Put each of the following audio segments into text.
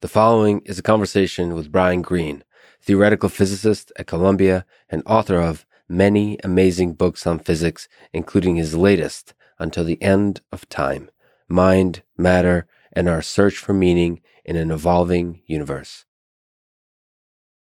The following is a conversation with Brian Greene, theoretical physicist at Columbia and author of many amazing books on physics, including his latest, Until the End of Time Mind, Matter, and Our Search for Meaning in an Evolving Universe.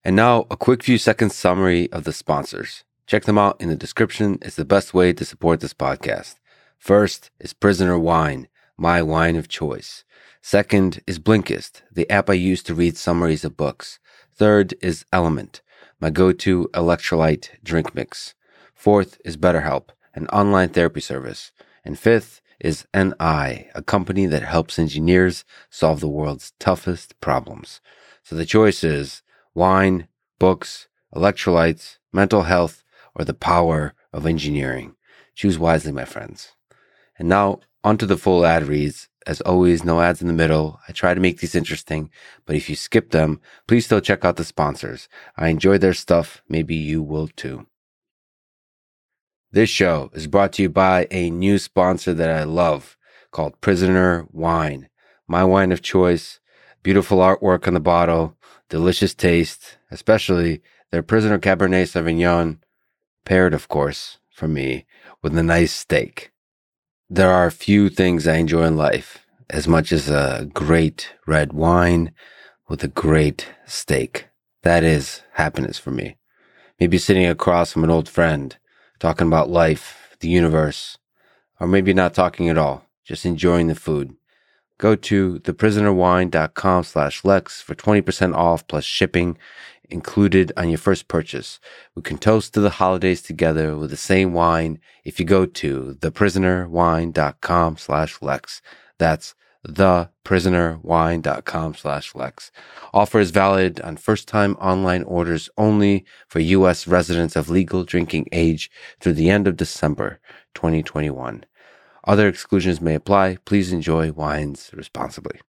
And now, a quick few seconds summary of the sponsors. Check them out in the description. It's the best way to support this podcast. First is Prisoner Wine, my wine of choice. Second is Blinkist, the app I use to read summaries of books. Third is Element, my go-to electrolyte drink mix. Fourth is BetterHelp, an online therapy service. And fifth is NI, a company that helps engineers solve the world's toughest problems. So the choice is wine, books, electrolytes, mental health, or the power of engineering. Choose wisely, my friends. And now onto the full ad reads. As always, no ads in the middle. I try to make these interesting, but if you skip them, please still check out the sponsors. I enjoy their stuff. Maybe you will too. This show is brought to you by a new sponsor that I love called Prisoner Wine. My wine of choice, beautiful artwork on the bottle, delicious taste, especially their Prisoner Cabernet Sauvignon, paired, of course, for me, with a nice steak. There are few things I enjoy in life as much as a great red wine with a great steak. That is happiness for me. Maybe sitting across from an old friend, talking about life, the universe, or maybe not talking at all, just enjoying the food. Go to theprisonerwine.com slash Lex for 20% off plus shipping included on your first purchase. We can toast to the holidays together with the same wine if you go to theprisonerwine.com slash Lex. That's theprisonerwine.com slash Lex. Offer is valid on first time online orders only for U.S. residents of legal drinking age through the end of December 2021. Other exclusions may apply. Please enjoy wines responsibly.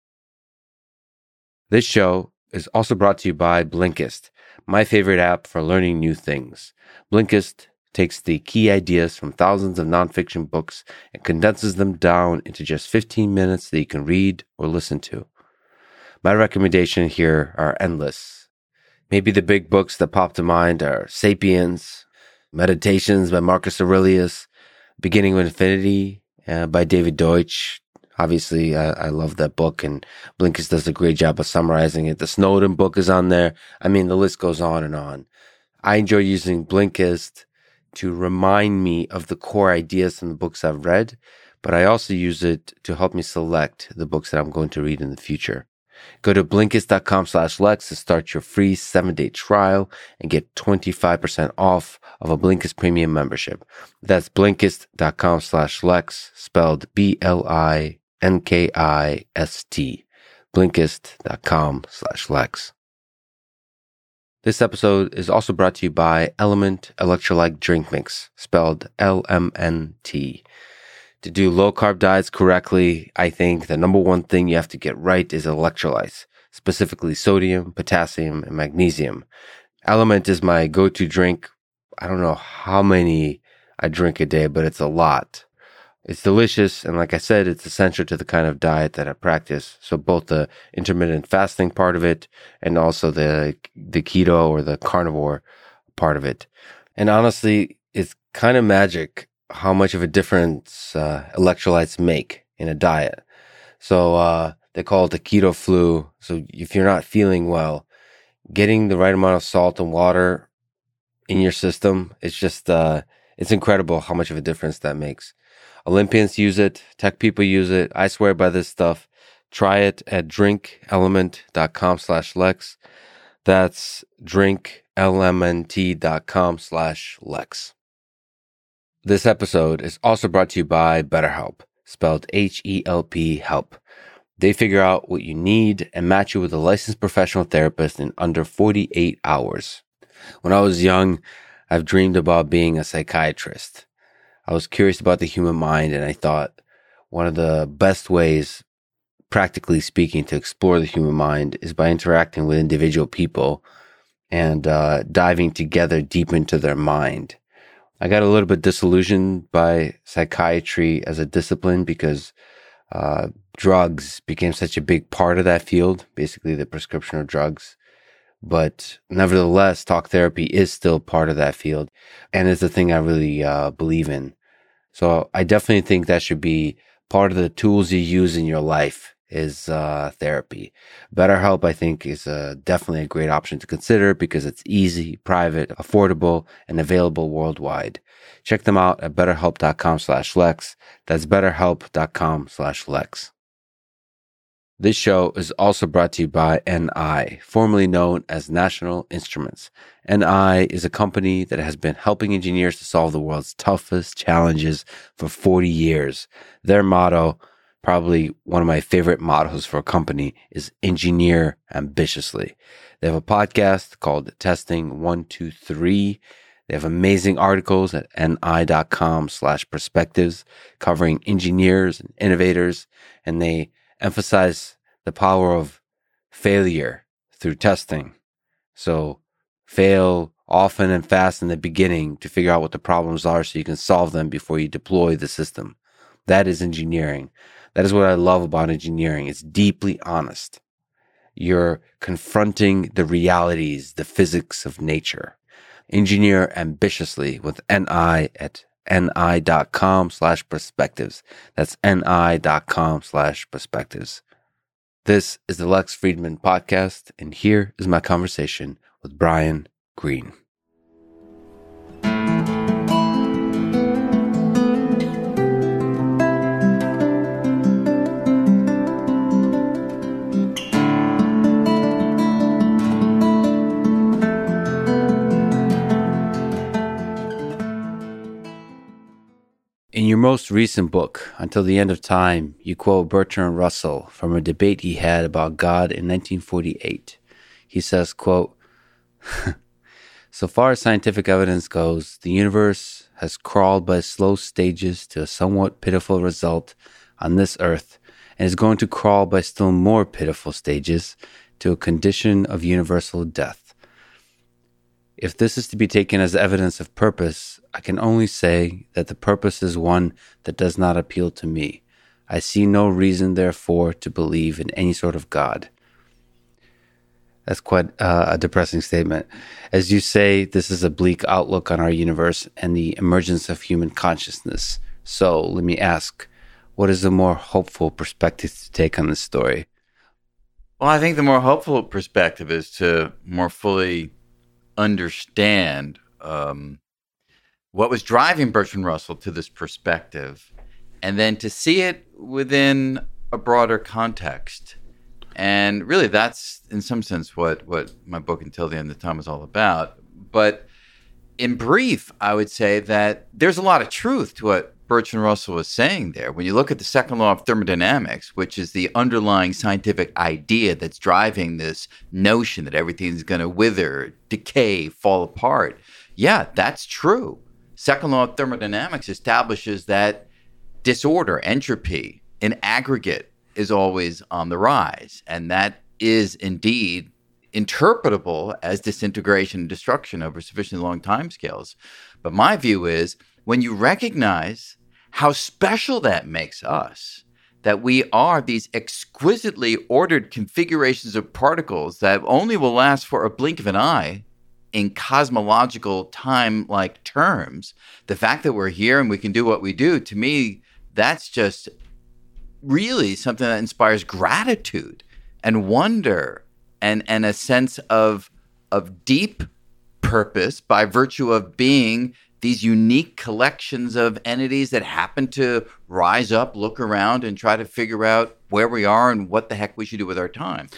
This show is also brought to you by Blinkist, my favorite app for learning new things. Blinkist takes the key ideas from thousands of nonfiction books and condenses them down into just 15 minutes that you can read or listen to. My recommendation here are endless. Maybe the big books that pop to mind are Sapiens, Meditations by Marcus Aurelius, Beginning of Infinity uh, by David Deutsch, Obviously, I, I love that book and Blinkist does a great job of summarizing it. The Snowden book is on there. I mean, the list goes on and on. I enjoy using Blinkist to remind me of the core ideas from the books I've read, but I also use it to help me select the books that I'm going to read in the future. Go to Blinkist.com slash Lex to start your free seven day trial and get 25% off of a Blinkist premium membership. That's Blinkist.com slash Lex spelled B-L-I N-K-I-S-T, blinkist.com slash Lex. This episode is also brought to you by Element Electrolyte Drink Mix, spelled L-M-N-T. To do low carb diets correctly, I think the number one thing you have to get right is electrolytes, specifically sodium, potassium, and magnesium. Element is my go-to drink. I don't know how many I drink a day, but it's a lot. It's delicious. And like I said, it's essential to the kind of diet that I practice. So both the intermittent fasting part of it and also the, the keto or the carnivore part of it. And honestly, it's kind of magic how much of a difference uh, electrolytes make in a diet. So, uh, they call it the keto flu. So if you're not feeling well, getting the right amount of salt and water in your system, it's just, uh, it's incredible how much of a difference that makes. Olympians use it. Tech people use it. I swear by this stuff. Try it at drinkelement.com slash Lex. That's drinklmnt.com slash Lex. This episode is also brought to you by BetterHelp, spelled H-E-L-P help. They figure out what you need and match you with a licensed professional therapist in under 48 hours. When I was young, I've dreamed about being a psychiatrist. I was curious about the human mind and I thought one of the best ways, practically speaking, to explore the human mind is by interacting with individual people and uh, diving together deep into their mind. I got a little bit disillusioned by psychiatry as a discipline because uh, drugs became such a big part of that field, basically the prescription of drugs. But nevertheless, talk therapy is still part of that field and it's the thing I really uh, believe in. So I definitely think that should be part of the tools you use in your life is uh, therapy. BetterHelp, I think, is uh, definitely a great option to consider because it's easy, private, affordable, and available worldwide. Check them out at betterhelp.com slash Lex. That's betterhelp.com slash Lex. This show is also brought to you by NI, formerly known as National Instruments. NI is a company that has been helping engineers to solve the world's toughest challenges for 40 years. Their motto, probably one of my favorite mottos for a company, is engineer ambitiously. They have a podcast called Testing 123. They have amazing articles at ni.com slash perspectives covering engineers and innovators, and they emphasize the power of failure through testing. So fail often and fast in the beginning to figure out what the problems are so you can solve them before you deploy the system. That is engineering. That is what I love about engineering. It's deeply honest. You're confronting the realities, the physics of nature. Engineer ambitiously with NI at ni.com slash perspectives. That's ni.com slash perspectives. This is the Lex Fridman podcast, and here is my conversation with Brian Greene. In your most recent book, Until the End of Time, you quote Bertrand Russell from a debate he had about God in 1948. He says, quote, So far as scientific evidence goes, the universe has crawled by slow stages to a somewhat pitiful result on this earth and is going to crawl by still more pitiful stages to a condition of universal death. If this is to be taken as evidence of purpose, I can only say that the purpose is one that does not appeal to me. I see no reason, therefore, to believe in any sort of God. That's quite uh, a depressing statement. As you say, this is a bleak outlook on our universe and the emergence of human consciousness. So let me ask what is the more hopeful perspective to take on this story? Well, I think the more hopeful perspective is to more fully understand um, what was driving Bertrand Russell to this perspective, and then to see it within a broader context. And really, that's in some sense what what my book Until the End of Time is all about. But in brief, I would say that there's a lot of truth to what Bertrand Russell was saying there. When you look at the second law of thermodynamics, which is the underlying scientific idea that's driving this notion that everything's going to wither, decay, fall apart, yeah, that's true. Second law of thermodynamics establishes that disorder, entropy in aggregate is always on the rise. And that is indeed interpretable as disintegration and destruction over sufficiently long timescales. But my view is when you recognize how special that makes us that we are these exquisitely ordered configurations of particles that only will last for a blink of an eye in cosmological time like terms. The fact that we're here and we can do what we do, to me, that's just really something that inspires gratitude and wonder and, and a sense of, of deep purpose by virtue of being these unique collections of entities that happen to rise up, look around, and try to figure out where we are and what the heck we should do with our time.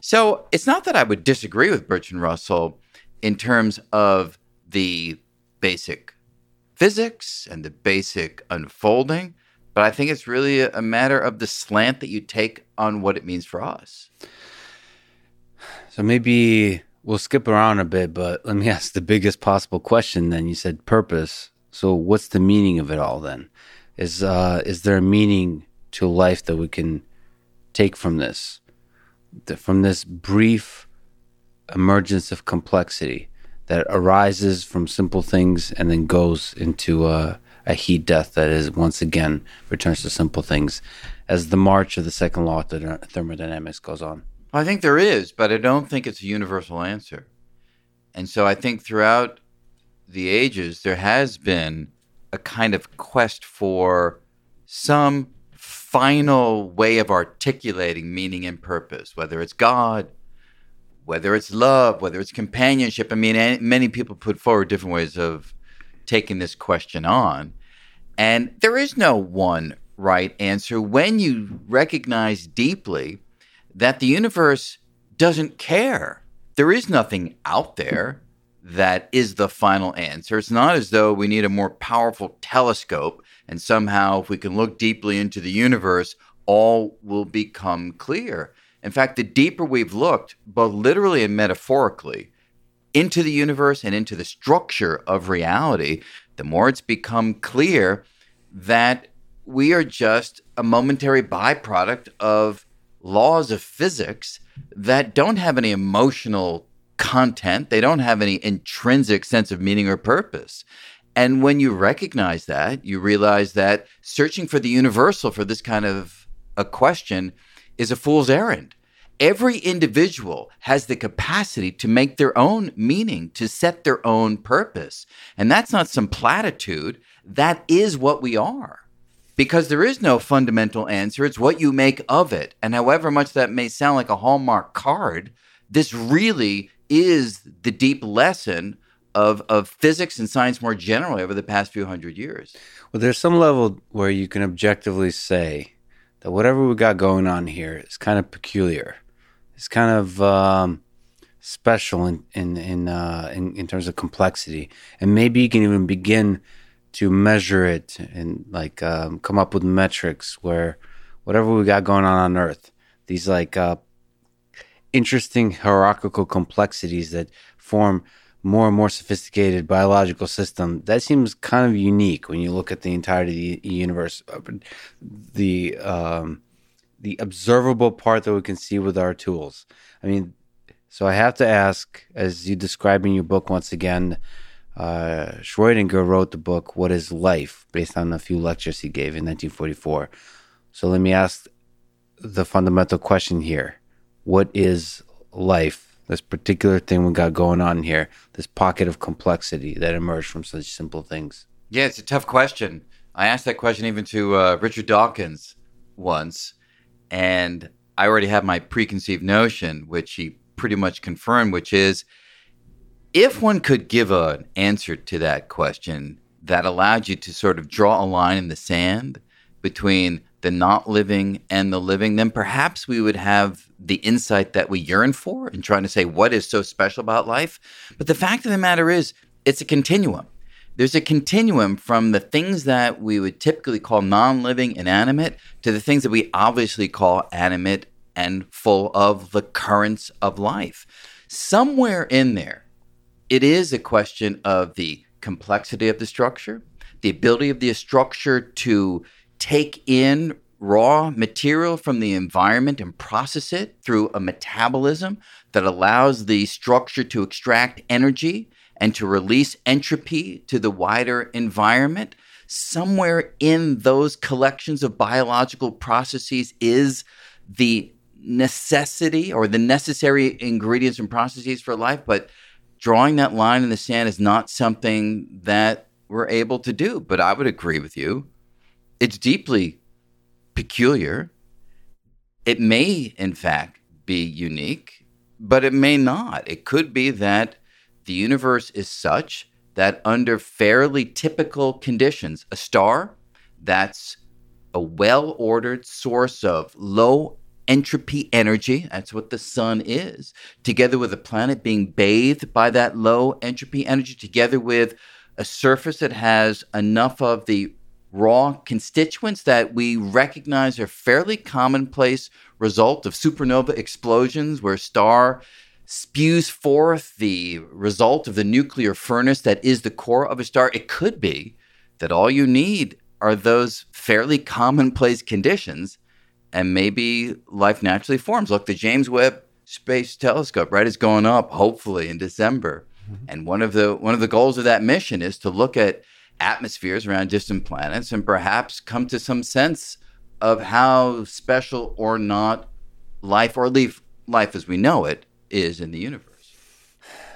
So it's not that I would disagree with Bertrand Russell in terms of the basic physics and the basic unfolding, but I think it's really a matter of the slant that you take on what it means for us. So maybe we'll skip around a bit, but let me ask the biggest possible question. Then you said purpose. So what's the meaning of it all? Then is uh, is there a meaning to life that we can take from this, from this brief emergence of complexity that arises from simple things and then goes into a, a heat death that is once again returns to simple things as the march of the second law of thermodynamics goes on? I think there is, but I don't think it's a universal answer. And so I think throughout the ages, there has been a kind of quest for some final way of articulating meaning and purpose, whether it's God, whether it's love, whether it's companionship. I mean, many people put forward different ways of taking this question on. And there is no one right answer when you recognize deeply that the universe doesn't care. There is nothing out there that is the final answer. It's not as though we need a more powerful telescope and somehow, if we can look deeply into the universe, all will become clear. In fact, the deeper we've looked, both literally and metaphorically, into the universe and into the structure of reality, the more it's become clear that we are just a momentary byproduct of laws of physics that don't have any emotional content, they don't have any intrinsic sense of meaning or purpose. And when you recognize that, you realize that searching for the universal for this kind of a question is a fool's errand. Every individual has the capacity to make their own meaning, to set their own purpose. And that's not some platitude. That is what we are. Because there is no fundamental answer. It's what you make of it. And however much that may sound like a Hallmark card, this really is the deep lesson of, of physics and science more generally over the past few hundred years. Well, there's some level where you can objectively say that whatever we got going on here is kind of peculiar. It's kind of um, special in in in, uh, in in terms of complexity, and maybe you can even begin to measure it and like um, come up with metrics where whatever we got going on on Earth, these like uh, interesting hierarchical complexities that form more and more sophisticated biological system that seems kind of unique when you look at the entirety of the universe the um, the observable part that we can see with our tools. I mean so i have to ask as you describe in your book once again uh, Schrodinger wrote the book What is Life? based on a few lectures he gave in 1944 so let me ask the fundamental question here. What is life? This particular thing we got going on here, this pocket of complexity that emerged from such simple things? Yeah, it's a tough question. I asked that question even to uh, Richard Dawkins once, and I already have my preconceived notion, which he pretty much confirmed, which is if one could give an answer to that question that allowed you to sort of draw a line in the sand between the not living and the living, then perhaps we would have the insight that we yearn for in trying to say what is so special about life. But the fact of the matter is, it's a continuum. There's a continuum from the things that we would typically call non living, inanimate, to the things that we obviously call animate and full of the currents of life. Somewhere in there, it is a question of the complexity of the structure, the ability of the structure to take in raw material from the environment and process it through a metabolism that allows the structure to extract energy and to release entropy to the wider environment. Somewhere in those collections of biological processes is the necessity or the necessary ingredients and processes for life. But drawing that line in the sand is not something that we're able to do. But I would agree with you it's deeply peculiar. It may, in fact, be unique, but it may not. It could be that the universe is such that under fairly typical conditions, a star that's a well ordered source of low entropy energy, that's what the sun is, together with a planet being bathed by that low entropy energy, together with a surface that has enough of the raw constituents that we recognize are fairly commonplace result of supernova explosions where a star spews forth the result of the nuclear furnace that is the core of a star. It could be that all you need are those fairly commonplace conditions and maybe life naturally forms. Look the james webb space telescope right is going up hopefully in december. Mm-hmm. and one of the one of the goals of that mission is to look at atmospheres around distant planets and perhaps come to some sense of how special or not life or life, life as we know it is in the universe.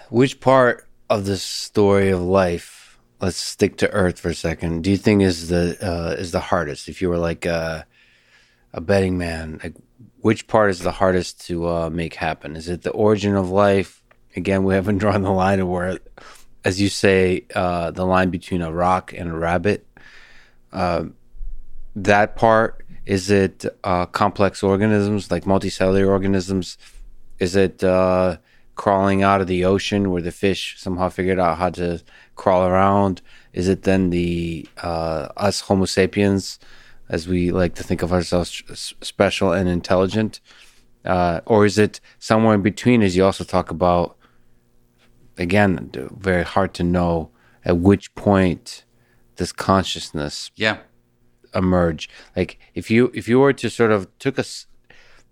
Which part of the story of life, let's stick to Earth for a second, do you think is the uh, is the hardest? If you were like a, a betting man, like which part is the hardest to uh, make happen? Is it the origin of life? Again, we haven't drawn the line of where, as you say, uh, the line between a rock and a rabbit. Uh, that part is it uh, complex organisms like multicellular organisms? Is it uh, crawling out of the ocean where the fish somehow figured out how to crawl around? Is it then the uh, us Homo sapiens, as we like to think of ourselves, special and intelligent? Uh, or is it somewhere in between, as you also talk about? Again, very hard to know at which point this consciousness yeah emerge like if you if you were to sort of took a,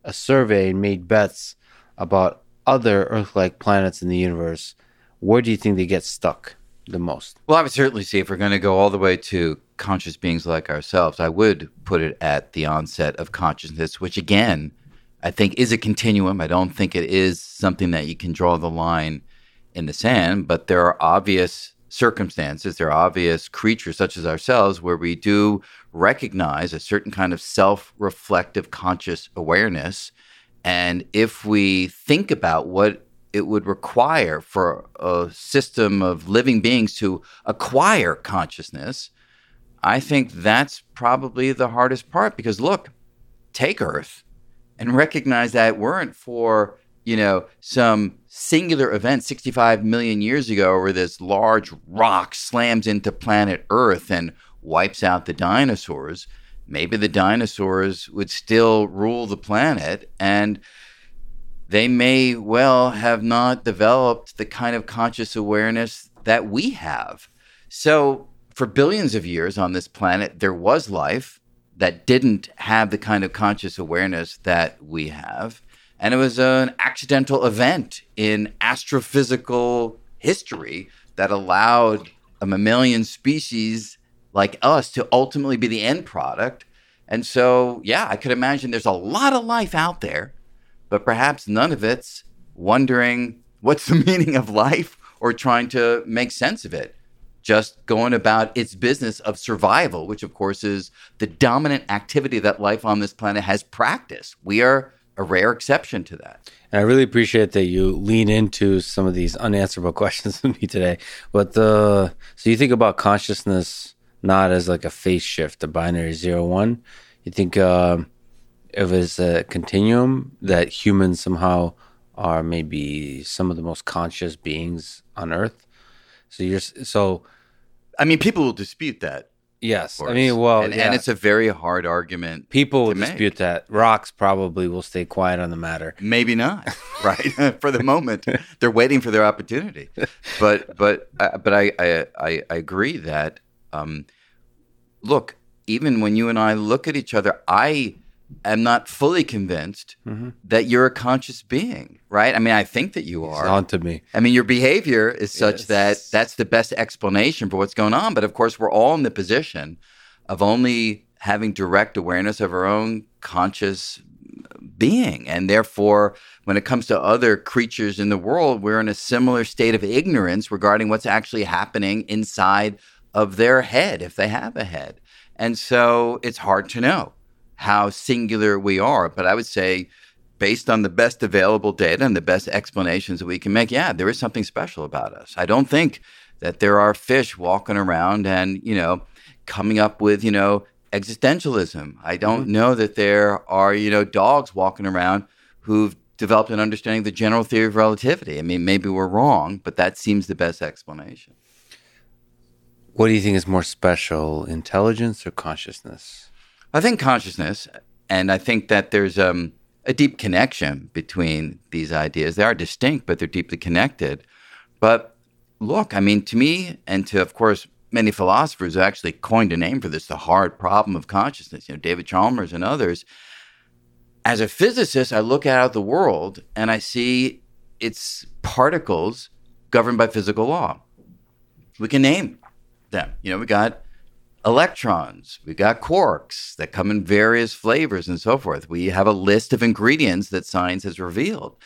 a survey and made bets about other earth-like planets in the universe where do you think they get stuck the most well i would certainly say if we're going to go all the way to conscious beings like ourselves i would put it at the onset of consciousness which again i think is a continuum i don't think it is something that you can draw the line in the sand but there are obvious circumstances, there are obvious creatures such as ourselves where we do recognize a certain kind of self reflective conscious awareness. And if we think about what it would require for a system of living beings to acquire consciousness, I think that's probably the hardest part because look, take Earth and recognize that it weren't for you know, some singular event 65 million years ago where this large rock slams into planet Earth and wipes out the dinosaurs, maybe the dinosaurs would still rule the planet and they may well have not developed the kind of conscious awareness that we have. So, for billions of years on this planet, there was life that didn't have the kind of conscious awareness that we have. And it was an accidental event in astrophysical history that allowed a mammalian species like us to ultimately be the end product. And so, yeah, I could imagine there's a lot of life out there, but perhaps none of it's wondering what's the meaning of life or trying to make sense of it. Just going about its business of survival, which of course is the dominant activity that life on this planet has practiced. We are a rare exception to that. And I really appreciate that you lean into some of these unanswerable questions with me today. But the so you think about consciousness not as like a phase shift, a binary zero one. You think uh, it was a continuum that humans somehow are maybe some of the most conscious beings on Earth. So you're so. I mean, people will dispute that. Yes, I mean, well, and, yeah. and, it's a very hard argument. People will make. dispute that. Rocks probably will stay quiet on the matter. Maybe not, right? for the moment, they're waiting for their opportunity. But but uh, but I, I I agree that um, look, even when you and I look at each other, I am not fully convinced mm-hmm. that you're a conscious being, right? I mean, I think that you are. It's on to me. I mean, your behavior is such yes. that that's the best explanation for what's going on. But of course, we're all in the position of only having direct awareness of our own conscious being. And therefore, when it comes to other creatures in the world, we're in a similar state of ignorance regarding what's actually happening inside of their head, if they have a head. And so it's hard to know how singular we are. But I would say, based on the best available data and the best explanations that we can make, yeah, there is something special about us. I don't think that there are fish walking around and, you know, coming up with, you know, existentialism. I don't mm-hmm. know that there are, you know, dogs walking around who've developed an understanding of the general theory of relativity. I mean, maybe we're wrong, but that seems the best explanation. What do you think is more special, intelligence or consciousness? I think consciousness, and I think that there's um, a deep connection between these ideas. They are distinct, but they're deeply connected. But look, I mean, to me, and to, of course, many philosophers who actually coined a name for this, the hard problem of consciousness, you know, David Chalmers and others. As a physicist, I look out at the world and I see its particles governed by physical law. We can name them. You know, we got electrons, we got quarks that come in various flavors and so forth. We have a list of ingredients that science has revealed.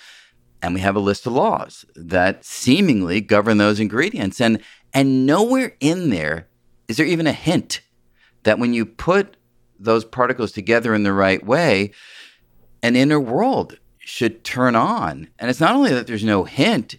And we have a list of laws that seemingly govern those ingredients. And and nowhere in there is there even a hint that when you put those particles together in the right way, an inner world should turn on. And it's not only that there's no hint,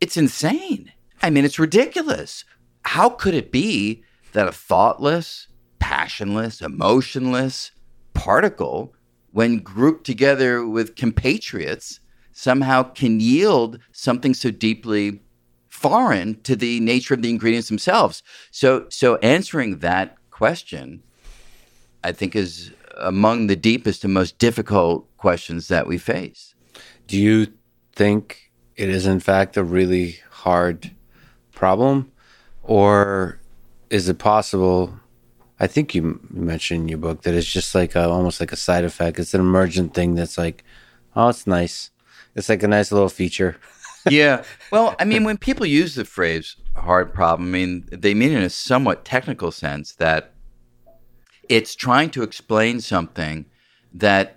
it's insane. I mean, it's ridiculous. How could it be that a thoughtless, passionless, emotionless particle, when grouped together with compatriots, somehow can yield something so deeply foreign to the nature of the ingredients themselves? So, so answering that question, I think, is among the deepest and most difficult questions that we face. Do you think it is, in fact, a really hard problem? Or is it possible? I think you mentioned in your book that it's just like a, almost like a side effect. It's an emergent thing that's like, oh, it's nice. It's like a nice little feature. yeah. Well, I mean, when people use the phrase hard problem, I mean, they mean in a somewhat technical sense that it's trying to explain something that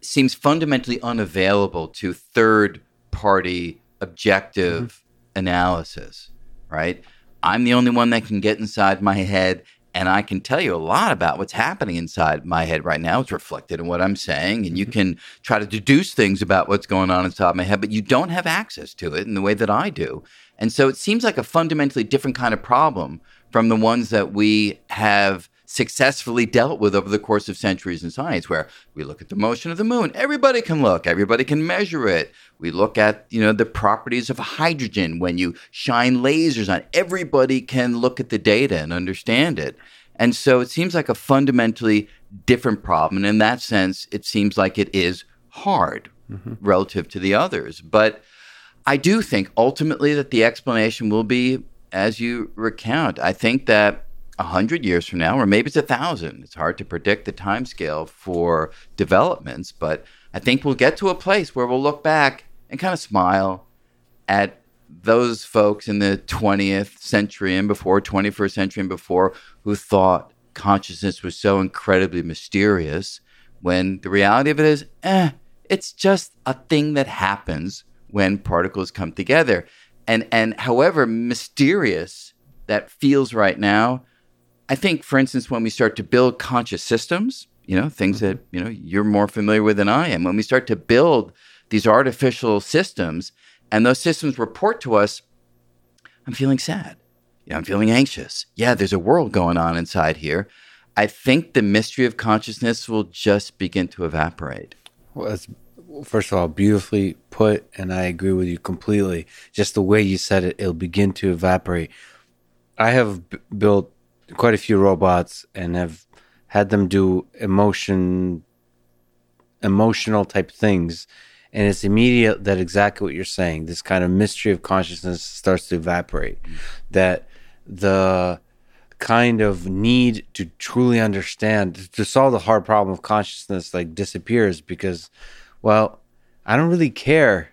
seems fundamentally unavailable to third party objective mm-hmm. analysis, right? I'm the only one that can get inside my head and I can tell you a lot about what's happening inside my head right now. It's reflected in what I'm saying, and you mm-hmm. can try to deduce things about what's going on inside my head, but you don't have access to it in the way that I do. And so it seems like a fundamentally different kind of problem from the ones that we have successfully dealt with over the course of centuries in science where we look at the motion of the moon. Everybody can look. Everybody can measure it. We look at you know the properties of hydrogen when you shine lasers on. Everybody can look at the data and understand it. And so it seems like a fundamentally different problem. And in that sense it seems like it is hard mm-hmm. relative to the others. But i do think ultimately that the explanation will be as you recount i think that a hundred years from now, or maybe it's a thousand. It's hard to predict the time scale for developments, but I think we'll get to a place where we'll look back and kind of smile at those folks in the 20th century and before, 21st century and before, who thought consciousness was so incredibly mysterious when the reality of it is, eh, it's just a thing that happens when particles come together. And, and however mysterious that feels right now, I think, for instance, when we start to build conscious systems, you know, things that, mm-hmm. you know, you're more familiar with than I am, when we start to build these artificial systems and those systems report to us, I'm feeling sad. Yeah, I'm feeling anxious. Yeah, there's a world going on inside here. I think the mystery of consciousness will just begin to evaporate. Well, that's first of all beautifully put, and I agree with you completely. Just the way you said it, it'll begin to evaporate. I have b- built quite a few robots and have had them do emotion emotional type things and it's immediate that exactly what you're saying this kind of mystery of consciousness starts to evaporate mm. that the kind of need to truly understand to solve the hard problem of consciousness like disappears because well i don't really care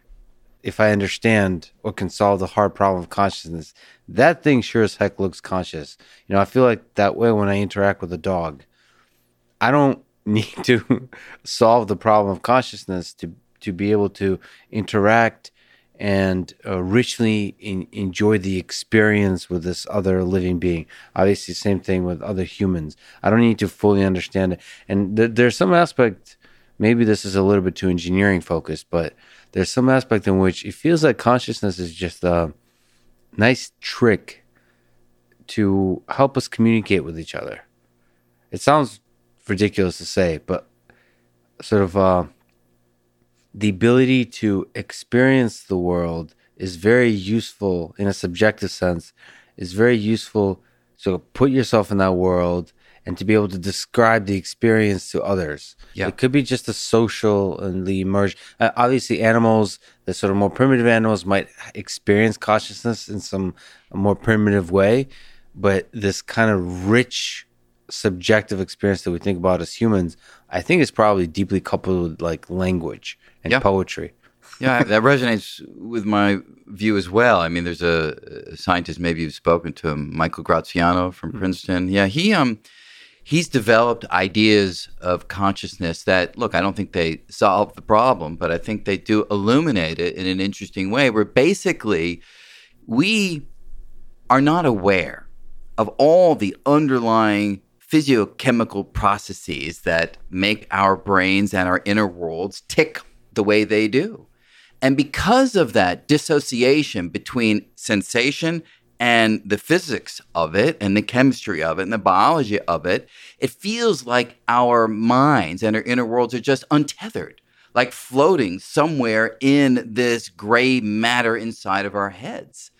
if I understand or can solve the hard problem of consciousness, that thing sure as heck looks conscious. You know, I feel like that way when I interact with a dog. I don't need to solve the problem of consciousness to to be able to interact and uh, richly in, enjoy the experience with this other living being. Obviously, same thing with other humans. I don't need to fully understand it, and th- there's some aspect. Maybe this is a little bit too engineering focused, but there's some aspect in which it feels like consciousness is just a nice trick to help us communicate with each other. It sounds ridiculous to say, but sort of uh, the ability to experience the world is very useful in a subjective sense. Is very useful to put yourself in that world and to be able to describe the experience to others. Yeah. It could be just a social and the emerge. Uh, obviously, animals, the sort of more primitive animals, might experience consciousness in some more primitive way, but this kind of rich subjective experience that we think about as humans, I think is probably deeply coupled with like language and yeah. poetry. yeah, that resonates with my view as well. I mean, there's a, a scientist, maybe you've spoken to him, Michael Graziano from mm-hmm. Princeton. Yeah, he um he's developed ideas of consciousness that look, I don't think they solve the problem, but I think they do illuminate it in an interesting way where basically we are not aware of all the underlying physiochemical processes that make our brains and our inner worlds tick the way they do. And because of that dissociation between sensation and the physics of it and the chemistry of it and the biology of it, it feels like our minds and our inner worlds are just untethered, like floating somewhere in this gray matter inside of our heads.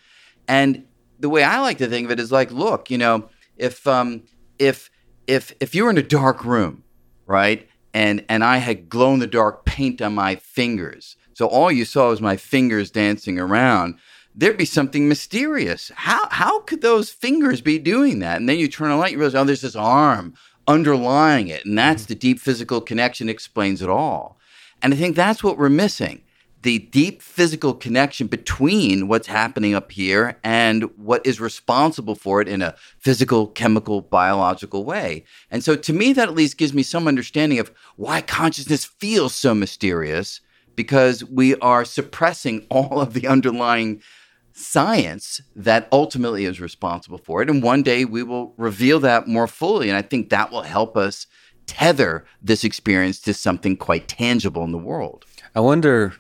And the way I like to think of it is like, look, you know, if um, if if if you were in a dark room, right, and and I had glow in the dark paint on my fingers, so all you saw was my fingers dancing around. There'd be something mysterious. How how could those fingers be doing that? And then you turn on a light, you realize, oh, there's this arm underlying it, and that's mm-hmm. the deep physical connection explains it all. And I think that's what we're missing the deep physical connection between what's happening up here and what is responsible for it in a physical, chemical, biological way. And so to me, that at least gives me some understanding of why consciousness feels so mysterious because we are suppressing all of the underlying science that ultimately is responsible for it. And one day we will reveal that more fully. And I think that will help us tether this experience to something quite tangible in the world. I wonder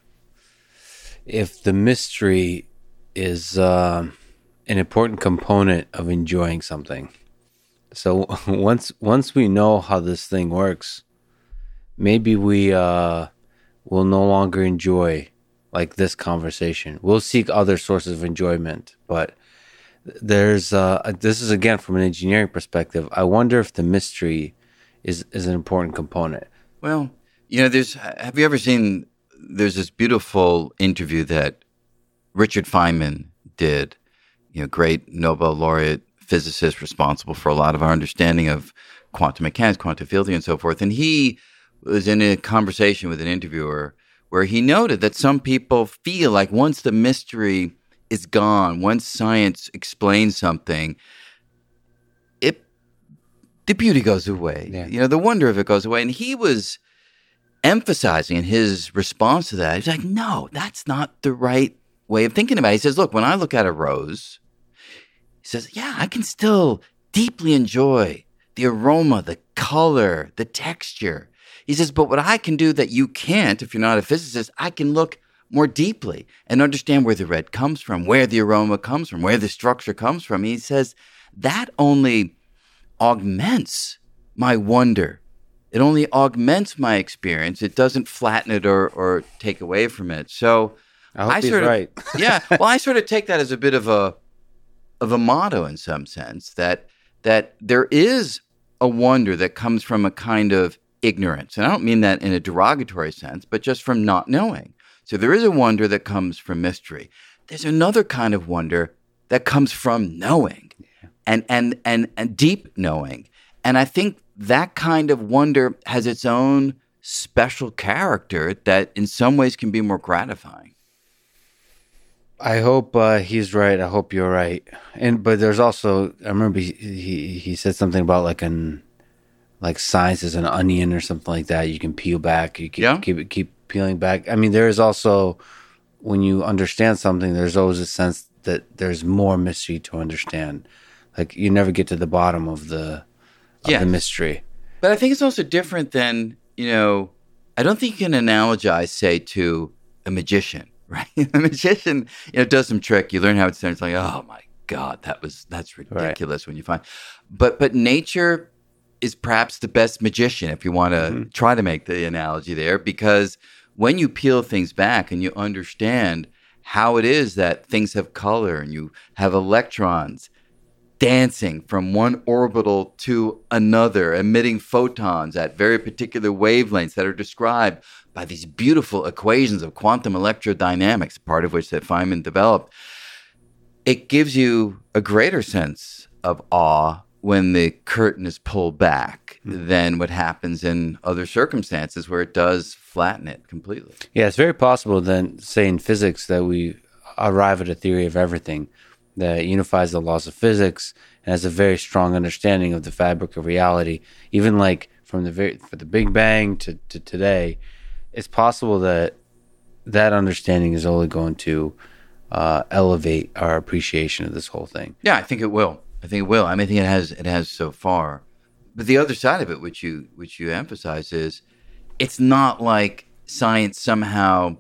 if the mystery is uh, an important component of enjoying something. So once once we know how this thing works, maybe we uh, will no longer enjoy like this conversation. We'll seek other sources of enjoyment, but there's uh, this is again from an engineering perspective. I wonder if the mystery is is an important component. Well, you know, there's. Have you ever seen there's this beautiful interview that Richard Feynman did, you know, great Nobel laureate physicist responsible for a lot of our understanding of quantum mechanics, quantum field theory, and so forth. And he was in a conversation with an interviewer where he noted that some people feel like once the mystery is gone, once science explains something, it the beauty goes away. Yeah. You know, the wonder of it goes away. And he was emphasizing in his response to that, he's like, no, that's not the right way of thinking about it. He says, look, when I look at a rose, he says, yeah, I can still deeply enjoy the aroma, the color, the texture. He says, but what I can do that you can't if you're not a physicist, I can look more deeply and understand where the red comes from, where the aroma comes from, where the structure comes from. He says, that only augments my wonder it only augments my experience. It doesn't flatten it or, or take away from it. So I, I sort of, right. yeah. Well, I sort of take that as a bit of a of a motto in some sense that that there is a wonder that comes from a kind of ignorance. And I don't mean that in a derogatory sense, but just from not knowing. So there is a wonder that comes from mystery. There's another kind of wonder that comes from knowing and, and, and, and deep knowing. And I think that kind of wonder has its own special character that in some ways can be more gratifying. I hope uh, he's right. I hope you're right. And but there's also I remember he, he he said something about like an like science is an onion or something like that. You can peel back. You keep yeah. keep keep peeling back. I mean, there is also when you understand something, there's always a sense that there's more mystery to understand. Like you never get to the bottom of the yeah. the mystery. But I think it's also different than, you know, I don't think you can analogize, say, to a magician, right? a magician, you know, does some trick. You learn how it's done. It's like, oh my God, that was, that's ridiculous right. when you find, but, but nature is perhaps the best magician if you want to mm-hmm. try to make the analogy there, because when you peel things back and you understand how it is that things have color and you have electrons dancing from one orbital to another, emitting photons at very particular wavelengths that are described by these beautiful equations of quantum electrodynamics, part of which that Feynman developed. It gives you a greater sense of awe when the curtain is pulled back mm. than what happens in other circumstances where it does flatten it completely. Yeah, it's very possible then, say in physics, that we arrive at a theory of everything that unifies the laws of physics and has a very strong understanding of the fabric of reality. Even like from the very for the Big Bang to, to today, it's possible that that understanding is only going to uh, elevate our appreciation of this whole thing. Yeah, I think it will. I think it will. I mean, I think it has. It has so far. But the other side of it, which you which you emphasize, is it's not like science somehow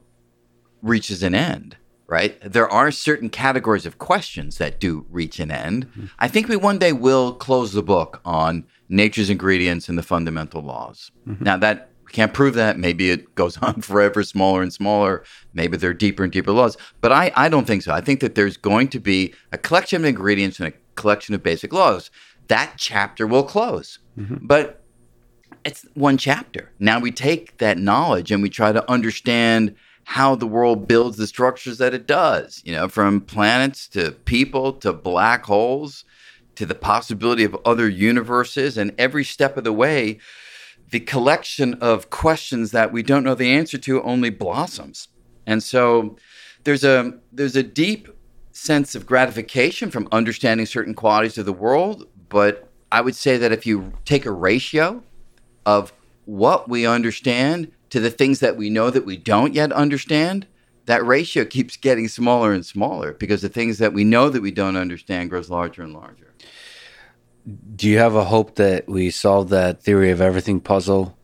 reaches an end, right? There are certain categories of questions that do reach an end. Mm-hmm. I think we one day will close the book on nature's ingredients and the fundamental laws. Mm-hmm. Now that we can't prove that. Maybe it goes on forever, smaller and smaller. Maybe there are deeper and deeper laws. But I, I don't think so. I think that there's going to be a collection of ingredients and a collection of basic laws. That chapter will close. Mm-hmm. But it's one chapter. Now we take that knowledge and we try to understand how the world builds the structures that it does, you know, from planets to people to black holes to the possibility of other universes. And every step of the way, the collection of questions that we don't know the answer to only blossoms. And so there's a there's a deep sense of gratification from understanding certain qualities of the world, but I would say that if you take a ratio of what we understand to the things that we know that we don't yet understand, that ratio keeps getting smaller and smaller because the things that we know that we don't understand grows larger and larger. Do you have a hope that we solve that theory of everything puzzle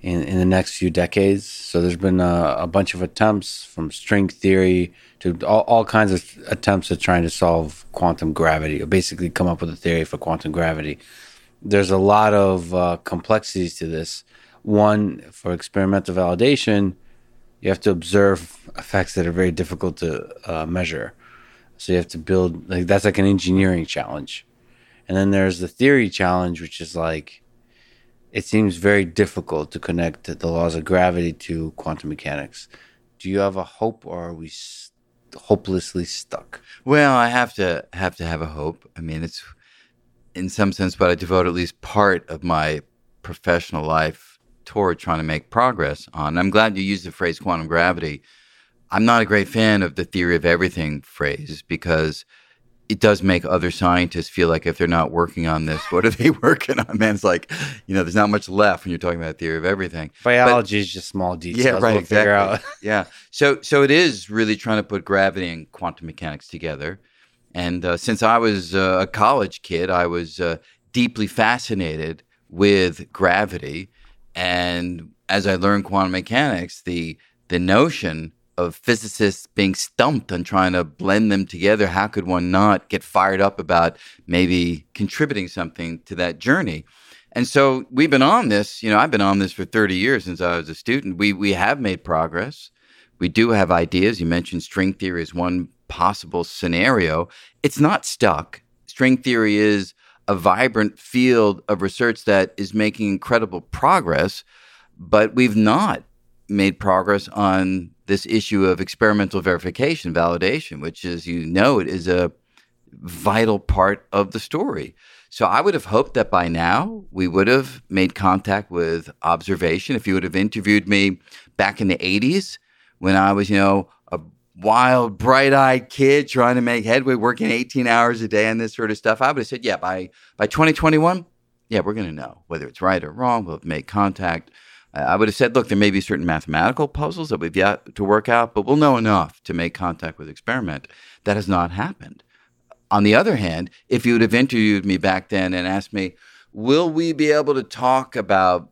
in, in the next few decades? So there's been a, a bunch of attempts from string theory to all, all, kinds of attempts at trying to solve quantum gravity or basically come up with a theory for quantum gravity there's a lot of uh, complexities to this. One, for experimental validation, you have to observe effects that are very difficult to uh, measure. So you have to build like that's like an engineering challenge. And then there's the theory challenge, which is like it seems very difficult to connect the laws of gravity to quantum mechanics. Do you have a hope, or are we hopelessly stuck? Well, I have to have to have a hope. I mean, it's in some sense, but I devote at least part of my professional life toward trying to make progress on. I'm glad you used the phrase quantum gravity. I'm not a great fan of the theory of everything phrase because it does make other scientists feel like if they're not working on this, what are they working on? Man, it's like, you know, there's not much left when you're talking about the theory of everything. Biology but, is just small details. Yeah, right. We'll exactly. yeah. So, so it is really trying to put gravity and quantum mechanics together. And uh, since I was uh, a college kid, I was uh, deeply fascinated with gravity. And as I learned quantum mechanics, the the notion of physicists being stumped on trying to blend them together, how could one not get fired up about maybe contributing something to that journey? And so we've been on this, you know, I've been on this for 30 years since I was a student. We we have made progress. We do have ideas. You mentioned string theory is one possible scenario. It's not stuck. String theory is a vibrant field of research that is making incredible progress, but we've not made progress on this issue of experimental verification, validation, which, as you know, it is a vital part of the story. So I would have hoped that by now we would have made contact with observation. If you would have interviewed me back in the 80s when I was, you know, a wild, bright eyed kid trying to make headway, working 18 hours a day on this sort of stuff, I would have said, yeah, by, by 2021, yeah, we're going to know whether it's right or wrong. We'll have made contact. I would have said, look, there may be certain mathematical puzzles that we've yet to work out, but we'll know enough to make contact with experiment. That has not happened. On the other hand, if you would have interviewed me back then and asked me, will we be able to talk about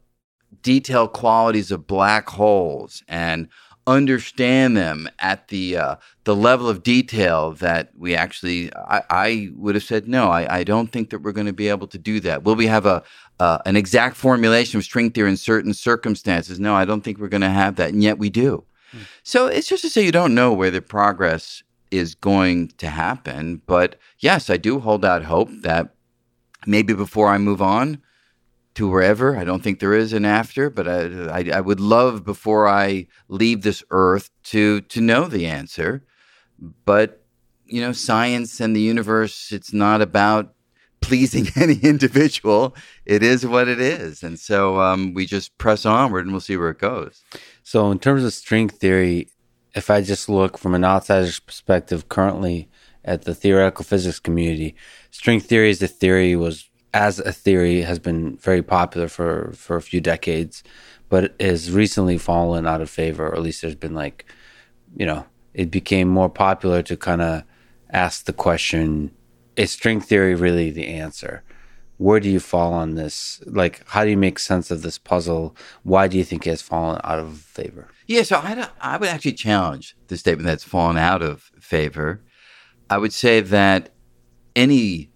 detailed qualities of black holes and understand them at the uh, the level of detail that we actually I, I would have said no. I, I don't think that we're going to be able to do that. Will we have a uh, an exact formulation of string theory in certain circumstances? No I don't think we're going to have that and yet we do. Mm. so it's just to say you don't know where the progress is going to happen but yes I do hold out hope that maybe before I move on to wherever. I don't think there is an after, but I, I, I, would love before I leave this earth to to know the answer. But you know, science and the universe, it's not about pleasing any individual. It is what it is, and so um, we just press onward, and we'll see where it goes. So, in terms of string theory, if I just look from an outsider's perspective currently at the theoretical physics community, string theory as a theory was as a theory has been very popular for for a few decades, but has recently fallen out of favor. Or at least there's been like, you know, it became more popular to kind of ask the question: Is string theory really the answer? Where do you fall on this? Like, how do you make sense of this puzzle? Why do you think it has fallen out of favor? Yeah, so I, I would actually challenge the statement that's fallen out of favor. I would say that any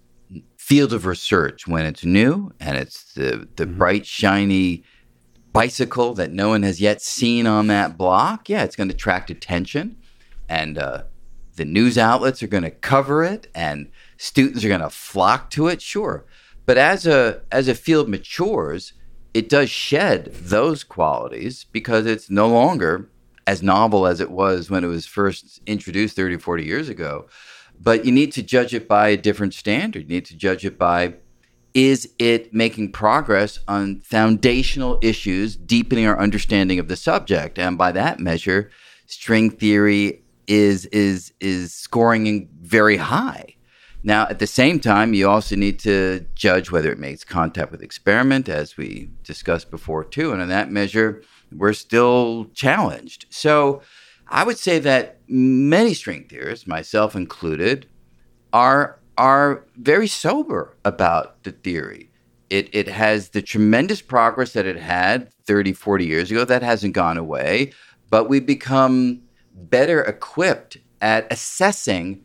field of research, when it's new and it's the, the mm-hmm. bright, shiny bicycle that no one has yet seen on that block, yeah, it's going to attract attention. And uh, the news outlets are going to cover it and students are going to flock to it, sure. But as a as a field matures, it does shed those qualities because it's no longer as novel as it was when it was first introduced 30 40 years ago. But you need to judge it by a different standard. You need to judge it by is it making progress on foundational issues, deepening our understanding of the subject? And by that measure, string theory is is is scoring very high. Now, at the same time, you also need to judge whether it makes contact with experiment, as we discussed before, too. And on that measure, we're still challenged. So I would say that many string theorists, myself included, are, are very sober about the theory. It, it has the tremendous progress that it had 30, 40 years ago. That hasn't gone away, but we've become better equipped at assessing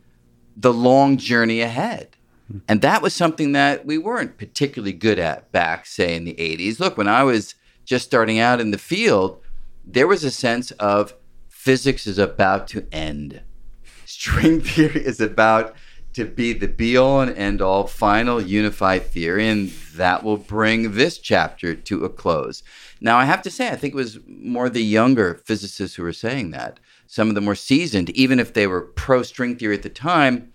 the long journey ahead. Hmm. And that was something that we weren't particularly good at back, say, in the 80s. Look, when I was just starting out in the field, there was a sense of physics is about to end. String theory is about to be the be all and end all final unified theory, and that will bring this chapter to a close. Now, I have to say, I think it was more the younger physicists who were saying that some of the more seasoned, even if they were pro string theory at the time,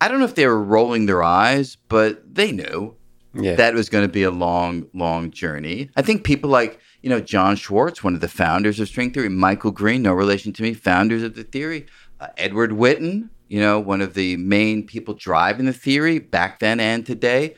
I don't know if they were rolling their eyes, but they knew yeah. that was going to be a long, long journey. I think people like, you know, John Schwarz, one of the founders of string theory, Michael Green, no relation to me, founders of the theory, uh, Edward Witten, you know, one of the main people driving the theory back then and today.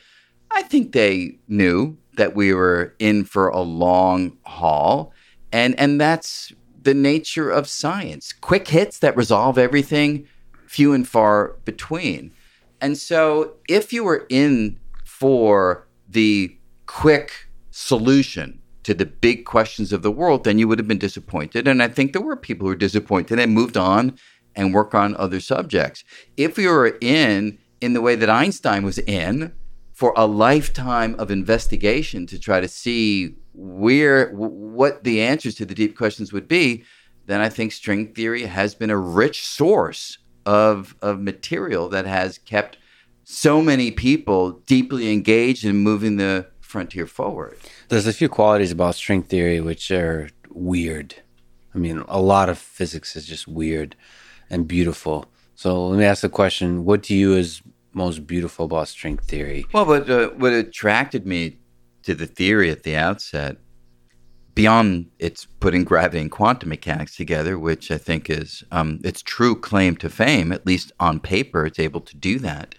I think they knew that we were in for a long haul. And and that's the nature of science. Quick hits that resolve everything, few and far between. And so, if you were in for the quick solution to the big questions of the world, then you would have been disappointed. And I think there were people who were disappointed and moved on and work on other subjects. If you were in in the way that Einstein was in for a lifetime of investigation to try to see where what the answers to the deep questions would be, then I think string theory has been a rich source of of material that has kept so many people deeply engaged in moving the frontier forward. There's a few qualities about string theory which are weird. I mean, a lot of physics is just weird and beautiful. So let me ask the question: What do you is most beautiful about string theory? Well, what uh, what attracted me to the theory at the outset, beyond its putting gravity and quantum mechanics together, which I think is um, its true claim to fame, at least on paper, it's able to do that.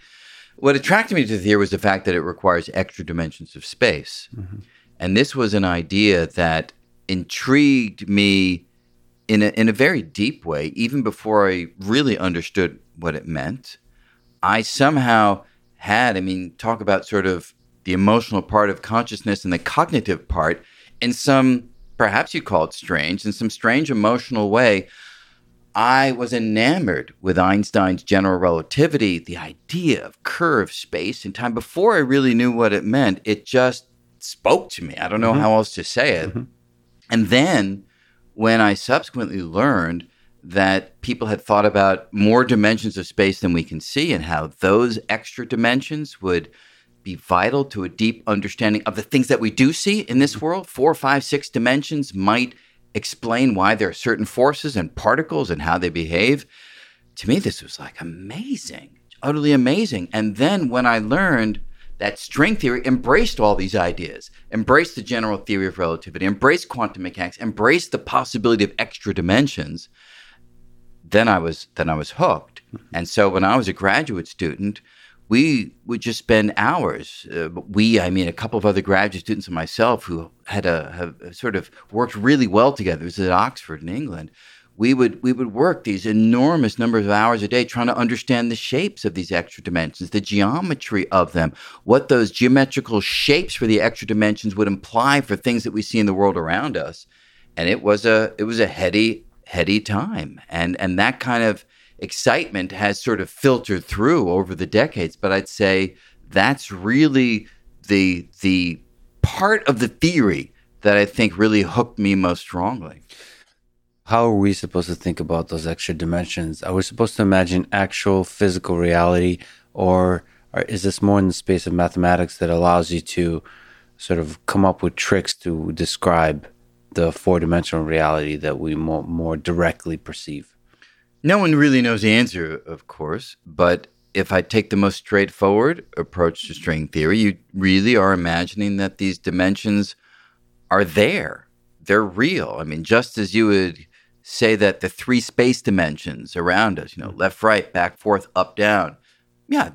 What attracted me to the theory was the fact that it requires extra dimensions of space. Mm-hmm. And this was an idea that intrigued me in a, in a very deep way, even before I really understood what it meant. I somehow had, I mean, talk about sort of the emotional part of consciousness and the cognitive part in some, perhaps you call it strange, in some strange emotional way. I was enamored with Einstein's general relativity, the idea of curved space and time. Before I really knew what it meant, it just spoke to me. I don't know mm-hmm. how else to say it. Mm-hmm. And then when I subsequently learned that people had thought about more dimensions of space than we can see and how those extra dimensions would be vital to a deep understanding of the things that we do see in this world. Four, five, six dimensions might explain why there are certain forces and particles and how they behave. To me, this was like amazing, utterly amazing. And then when I learned that string theory embraced all these ideas, embraced the general theory of relativity, embraced quantum mechanics, embraced the possibility of extra dimensions, then I was then I was hooked. And so when I was a graduate student, we would just spend hours. Uh, we, I mean, a couple of other graduate students and myself who had a have sort of worked really well together. It was at Oxford in England. We would we would work these enormous numbers of hours a day trying to understand the shapes of these extra dimensions, the geometry of them, what those geometrical shapes for the extra dimensions would imply for things that we see in the world around us. And it was a it was a heady heady time, and and that kind of excitement has sort of filtered through over the decades. But I'd say that's really the the part of the theory that I think really hooked me most strongly. How are we supposed to think about those extra dimensions? Are we supposed to imagine actual physical reality, or, or is this more in the space of mathematics that allows you to sort of come up with tricks to describe the four dimensional reality that we more, more directly perceive? No one really knows the answer, of course, but if I take the most straightforward approach to string theory, you really are imagining that these dimensions are there. They're real. I mean, just as you would say that the three space dimensions around us, you know, mm-hmm. left, right, back, forth, up, down, yeah,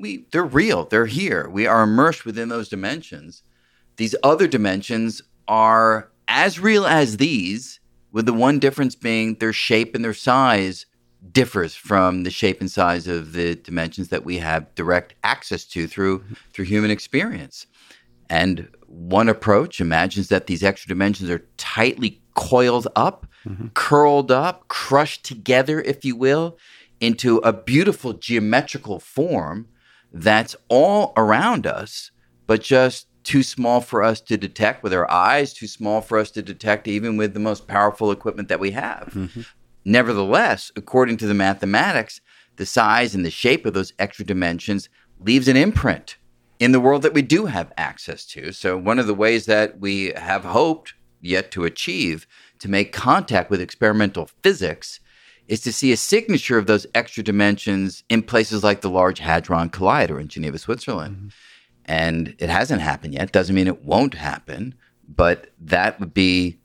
we they're real. They're here. We are immersed within those dimensions. These other dimensions are as real as these, with the one difference being their shape and their size differs from the shape and size of the dimensions that we have direct access to through mm-hmm. through human experience. And one approach imagines that these extra dimensions are tightly coiled up, mm-hmm. curled up, crushed together, if you will, into a beautiful geometrical form that's all around us, but just too small for us to detect with our eyes, too small for us to detect even with the most powerful equipment that we have. Mm-hmm. Nevertheless, according to the mathematics, the size and the shape of those extra dimensions leaves an imprint in the world that we do have access to. So, one of the ways that we have hoped yet to achieve to make contact with experimental physics is to see a signature of those extra dimensions in places like the Large Hadron Collider in Geneva, Switzerland. Mm-hmm. And it hasn't happened yet. Doesn't mean it won't happen, but that would be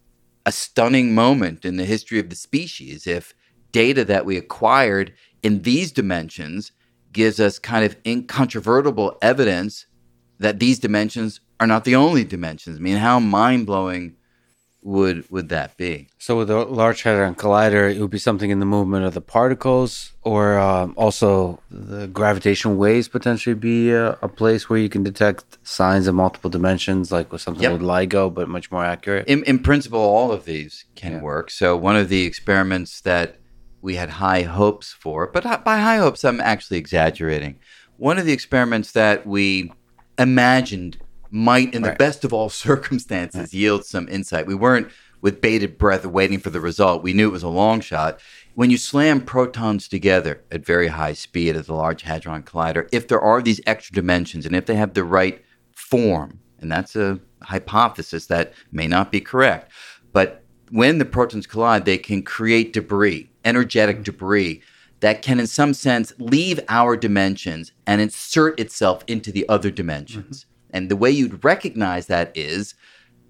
a stunning moment in the history of the species if data that we acquired in these dimensions gives us kind of incontrovertible evidence that these dimensions are not the only dimensions. I mean, how mind blowing would would that be? So with the Large Hadron Collider, it would be something in the movement of the particles, or um, also the gravitational waves potentially be a, a, place where you can detect signs of multiple dimensions, like with something yep. with LIGO, but much more accurate. In, in principle, all of these can yeah. work. So one of the experiments that we had high hopes for, but by high hopes, I'm actually exaggerating. One of the experiments that we imagined might, in the best of all circumstances, right. yield some insight. We weren't with bated breath waiting for the result. We knew it was a long shot. When you slam protons together at very high speed at the Large Hadron Collider, if there are these extra dimensions and if they have the right form, and that's a hypothesis that may not be correct, but when the protons collide, they can create debris, energetic mm-hmm. debris that can, in some sense, leave our dimensions and insert itself into the other dimensions. Mm-hmm. And the way you'd recognize that is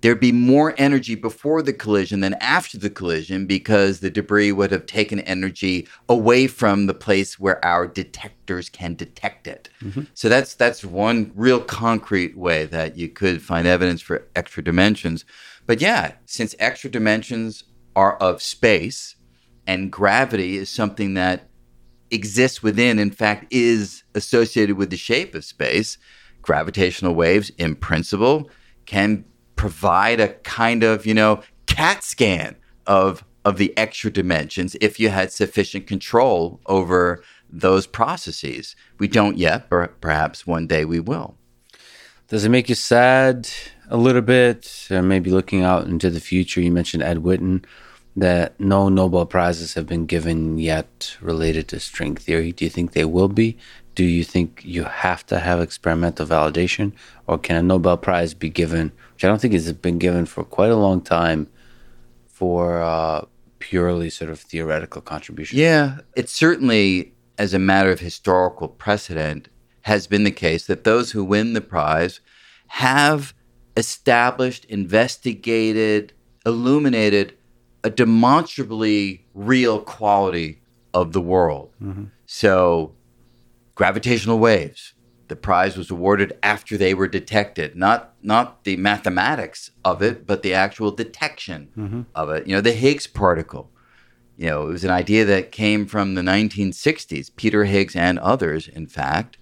there'd be more energy before the collision than after the collision because the debris would have taken energy away from the place where our detectors can detect it. Mm-hmm. So that's that's one real concrete way that you could find evidence for extra dimensions. But yeah, since extra dimensions are of space and gravity is something that exists within in fact is associated with the shape of space, gravitational waves, in principle, can provide a kind of, you know, CAT scan of of the extra dimensions if you had sufficient control over those processes. We don't yet, but perhaps one day we will. Does it make you sad a little bit? Or maybe looking out into the future, you mentioned Ed Witten, that no Nobel Prizes have been given yet related to string theory. Do you think they will be? Do you think you have to have experimental validation, or can a Nobel Prize be given, which I don't think has been given for quite a long time, for uh, purely sort of theoretical contribution? Yeah, it certainly, as a matter of historical precedent, has been the case that those who win the prize have established, investigated, illuminated a demonstrably real quality of the world. So, gravitational waves. The prize was awarded after they were detected, not not the mathematics of it, but the actual detection mm-hmm. of it. You know, the Higgs particle. You know, it was an idea that came from the 1960s, Peter Higgs and others, in fact.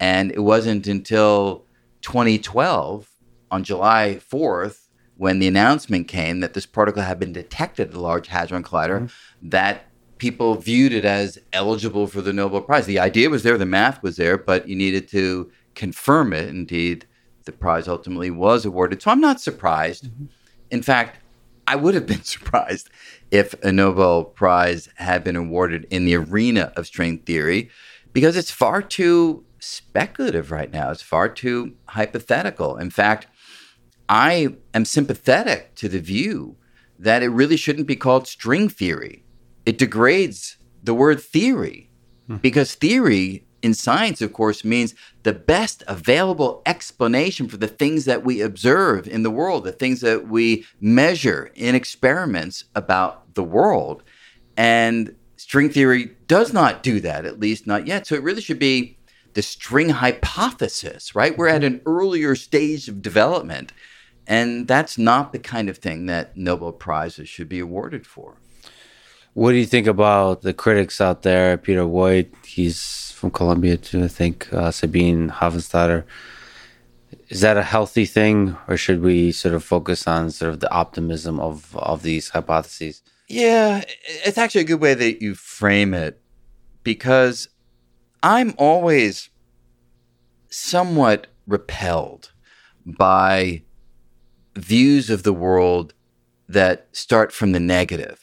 And it wasn't until 2012, on July 4th, when the announcement came that this particle had been detected at the Large Hadron Collider, mm-hmm. that people viewed it as eligible for the Nobel Prize. The idea was there, the math was there, but you needed to confirm it. Indeed, the prize ultimately was awarded. So I'm not surprised. Mm-hmm. In fact, I would have been surprised if a Nobel Prize had been awarded in the arena of string theory because it's far too speculative right now. It's far too hypothetical. In fact, I am sympathetic to the view that it really shouldn't be called string theory. It degrades the word theory hmm. because theory in science, of course, means the best available explanation for the things that we observe in the world, the things that we measure in experiments about the world. And string theory does not do that, at least not yet. So it really should be the string hypothesis, right? We're at mm-hmm. an earlier stage of development. And that's not the kind of thing that Nobel Prizes should be awarded for. What do you think about the critics out there? Peter Woit, he's from Columbia too, I think. Uh, Sabine Hofstadter. Is that a healthy thing, or should we sort of focus on sort of the optimism of of these hypotheses? Yeah, it's actually a good way that you frame it because I'm always somewhat repelled by views of the world that start from the negative,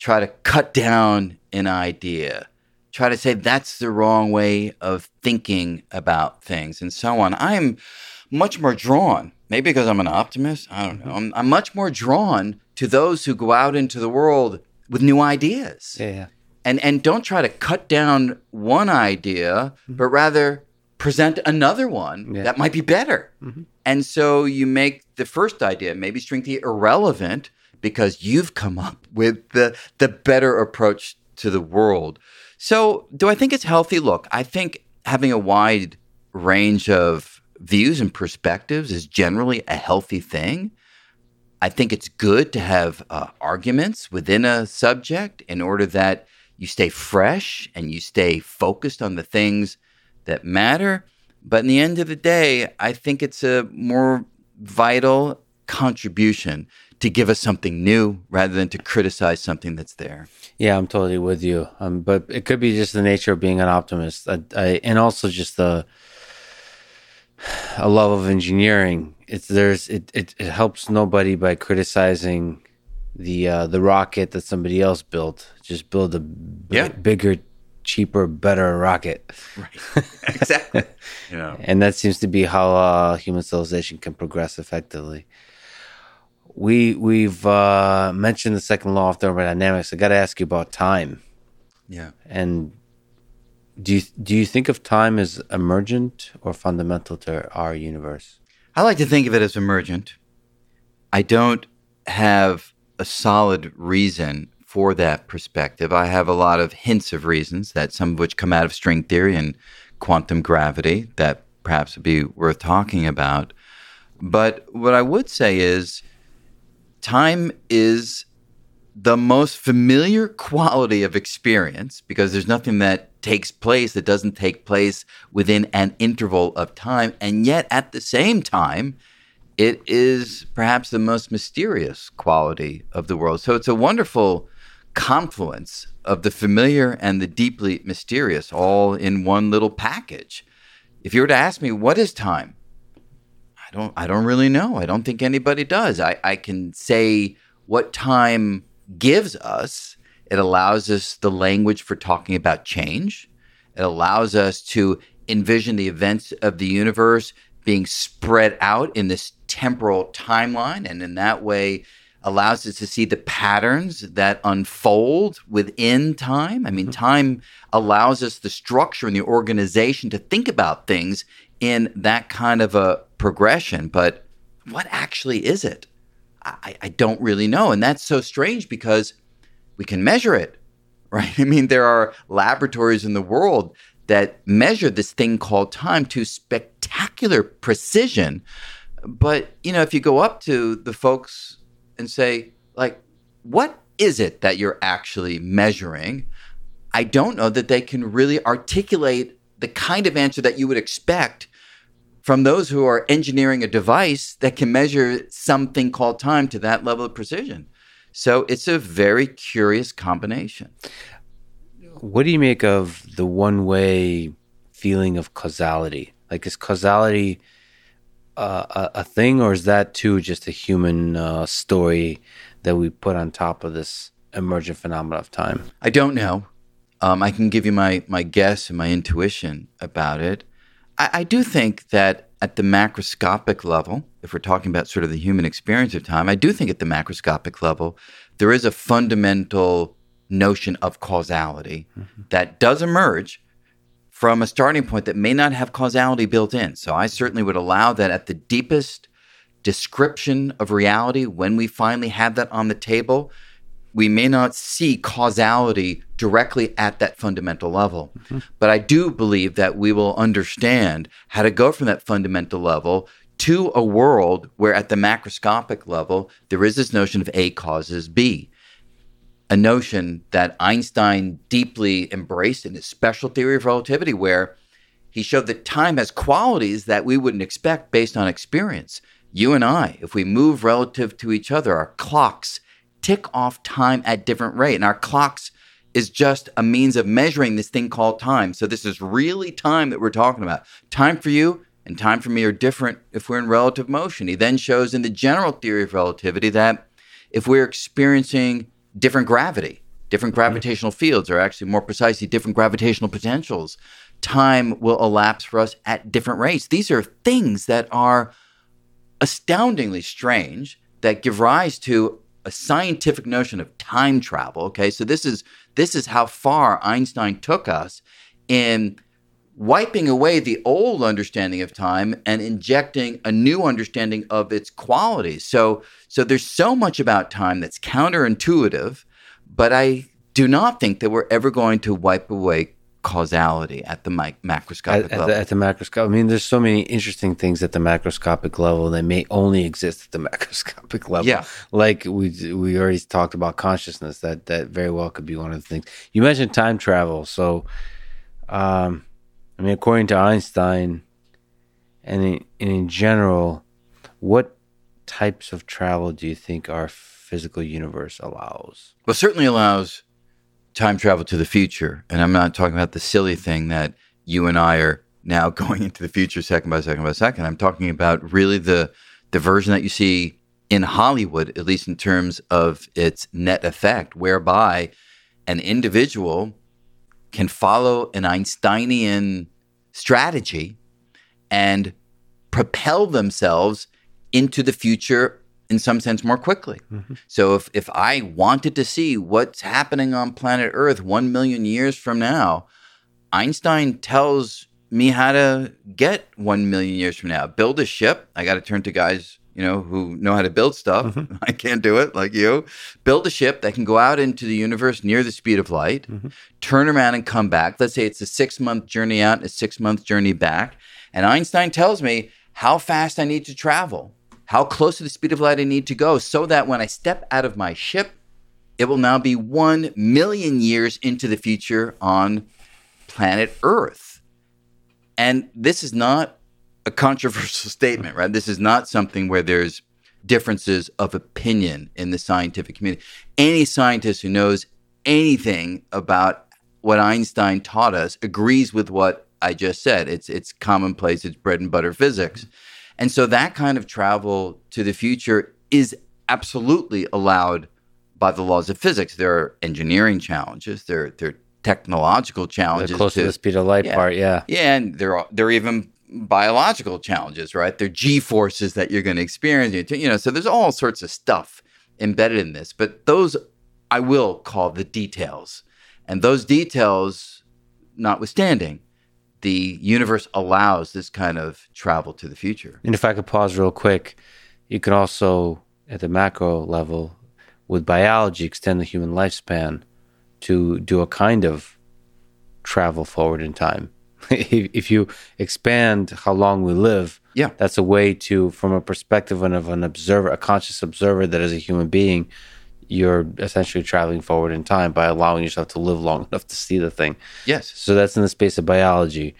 try to cut down an idea, try to say that's the wrong way of thinking about things, and so on. I'm much more drawn, maybe because I'm an optimist, I don't know, mm-hmm. I'm, I'm much more drawn to those who go out into the world with new ideas Yeah. and and don't try to cut down one idea, mm-hmm. but rather present another one Yeah. that might be better. Mm-hmm. And so you make the first idea, maybe string theory, irrelevant because you've come up with the the better approach to the world. So do I think it's healthy? Look, I think having a wide range of views and perspectives is generally a healthy thing. I think it's good to have uh, arguments within a subject in order that you stay fresh and you stay focused on the things that matter. But in the end of the day, I think it's a more vital contribution to give us something new rather than to criticize something that's there. Yeah, I'm totally with you. Um, but it could be just the nature of being an optimist, I, I, and also just the a love of engineering. It's there's it, it, it helps nobody by criticizing the uh, the rocket that somebody else built. Just build a b- Yeah. bigger, cheaper, better rocket, Right. exactly. know. and that seems to be how uh, human civilization can progress effectively. We we've uh, mentioned the second law of thermodynamics. I got to ask you about time. Yeah. And do you do you think of time as emergent or fundamental to our universe? I like to think of it as emergent. I don't have a solid reason for that perspective. I have a lot of hints of reasons that some of which come out of string theory and quantum gravity that perhaps would be worth talking about. But what I would say is time is the most familiar quality of experience because there's nothing that takes place that doesn't take place within an interval of time. And yet, at the same time, it is perhaps the most mysterious quality of the world. So it's a wonderful confluence of the familiar and the deeply mysterious all in one little package. If you were to ask me, what is time? I don't I don't really know. I don't think anybody does. I, I can say what time gives us. It allows us the language for talking about change. It allows us to envision the events of the universe being spread out in this temporal timeline and in that way allows us to see the patterns that unfold within time. I mean, mm-hmm. time allows us the structure and the organization to think about things in that kind of a progression. But what actually is it? I, I don't really know. And that's so strange because we can measure it, right? I mean, there are laboratories in the world that measure this thing called time to spectacular precision. But, you know, if you go up to the folks and say, like, what is it that you're actually measuring? I don't know that they can really articulate the kind of answer that you would expect from those who are engineering a device that can measure something called time to that level of precision. So it's a very curious combination. What do you make of the one way feeling of causality? Like, is causality uh, a, a, thing, or is that too just a human uh, story that we put on top of this emergent phenomenon of time? I don't know. Um, I can give you my, my guess and my intuition about it. I, I do think that at the macroscopic level, if we're talking about sort of the human experience of time, I do think at the macroscopic level, there is a fundamental notion of causality mm-hmm. that does emerge from a starting point that may not have causality built in. So I certainly would allow that at the deepest description of reality, when we finally have that on the table, we may not see causality directly at that fundamental level. Mm-hmm. But I do believe that we will understand how to go from that fundamental level to a world where, at the macroscopic level, there is this notion of A causes B. A notion that Einstein deeply embraced in his special theory of relativity, where he showed that time has qualities that we wouldn't expect based on experience. You and I, if we move relative to each other, our clocks tick off time at different rate. And our clocks is just a means of measuring this thing called time. So this is really time that we're talking about. Time for you and time for me are different if we're in relative motion. He then shows in the general theory of relativity that if we're experiencing different gravity, different mm-hmm. gravitational fields, or actually more precisely, different gravitational potentials, time will elapse for us at different rates. These are things that are astoundingly strange that give rise to a scientific notion of time travel. Okay, so this is this is how far Einstein took us in wiping away the old understanding of time and injecting a new understanding of its qualities. So so there's so much about time that's counterintuitive, but I do not think that we're ever going to wipe away causality at the mic- macroscopic at, level. At the, at the macroscopic, I mean, there's so many interesting things at the macroscopic level that may only exist at the macroscopic level. Yeah, like we we already talked about consciousness. That that very well could be one of the things. You mentioned time travel, so um, I mean, according to Einstein, and in, and in general, what types of travel do you think our physical universe allows? Well, certainly allows time travel to the future. And I'm not talking about the silly thing that you and I are now going into the future second by second by second. I'm talking about really the the version that you see in Hollywood, at least in terms of its net effect, whereby an individual can follow an Einsteinian strategy and propel themselves into the future in some sense more quickly. Mm-hmm. So if if I wanted to see what's happening on planet Earth 1 million years from now, Einstein tells me how to get 1 million years from now. Build a ship. I got to turn to guys, you know, who know how to build stuff. Mm-hmm. I can't do it like you. Build a ship that can go out into the universe near the speed of light, mm-hmm. turn around and come back. Let's say it's a 6-month journey out, a 6-month journey back, and Einstein tells me how fast I need to travel how close to the speed of light I need to go so that when I step out of my ship, it will now be 1 million years into the future on planet Earth. And this is not a controversial statement, right? This is not something where there's differences of opinion in the scientific community. Any scientist who knows anything about what Einstein taught us agrees with what I just said. It's it's commonplace, it's bread and butter physics. Mm-hmm. And so that kind of travel to the future is absolutely allowed by the laws of physics. There are engineering challenges, there, there are technological challenges. They're close to, to, the speed of light yeah, part, yeah. Yeah, and there are there are even biological challenges, right? There are G forces that you're going to experience. You know, so there's all sorts of stuff embedded in this. But those I will call the details. And those details, notwithstanding, the universe allows this kind of travel to the future. And if I could pause real quick, you can also, at the macro level, with biology, extend the human lifespan to do a kind of travel forward in time. if, if you expand how long we live, Yeah. that's a way to, from a perspective of an observer, a conscious observer that is a human being, you're essentially traveling forward in time by allowing yourself to live long enough to see the thing. Yes. So that's in the space of biology.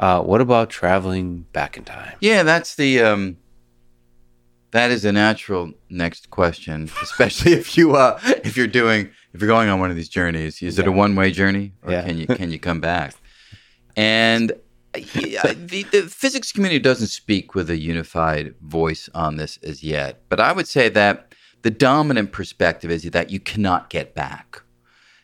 Uh, what about traveling back in time? Yeah, that's the um that is a natural next question, especially if you uh if you're doing if you're going on one of these journeys. Is it a one-way journey or Yeah. can you can you come back? And yeah, the, the physics community doesn't speak with a unified voice on this as yet, but I would say that the dominant perspective is that you cannot get back.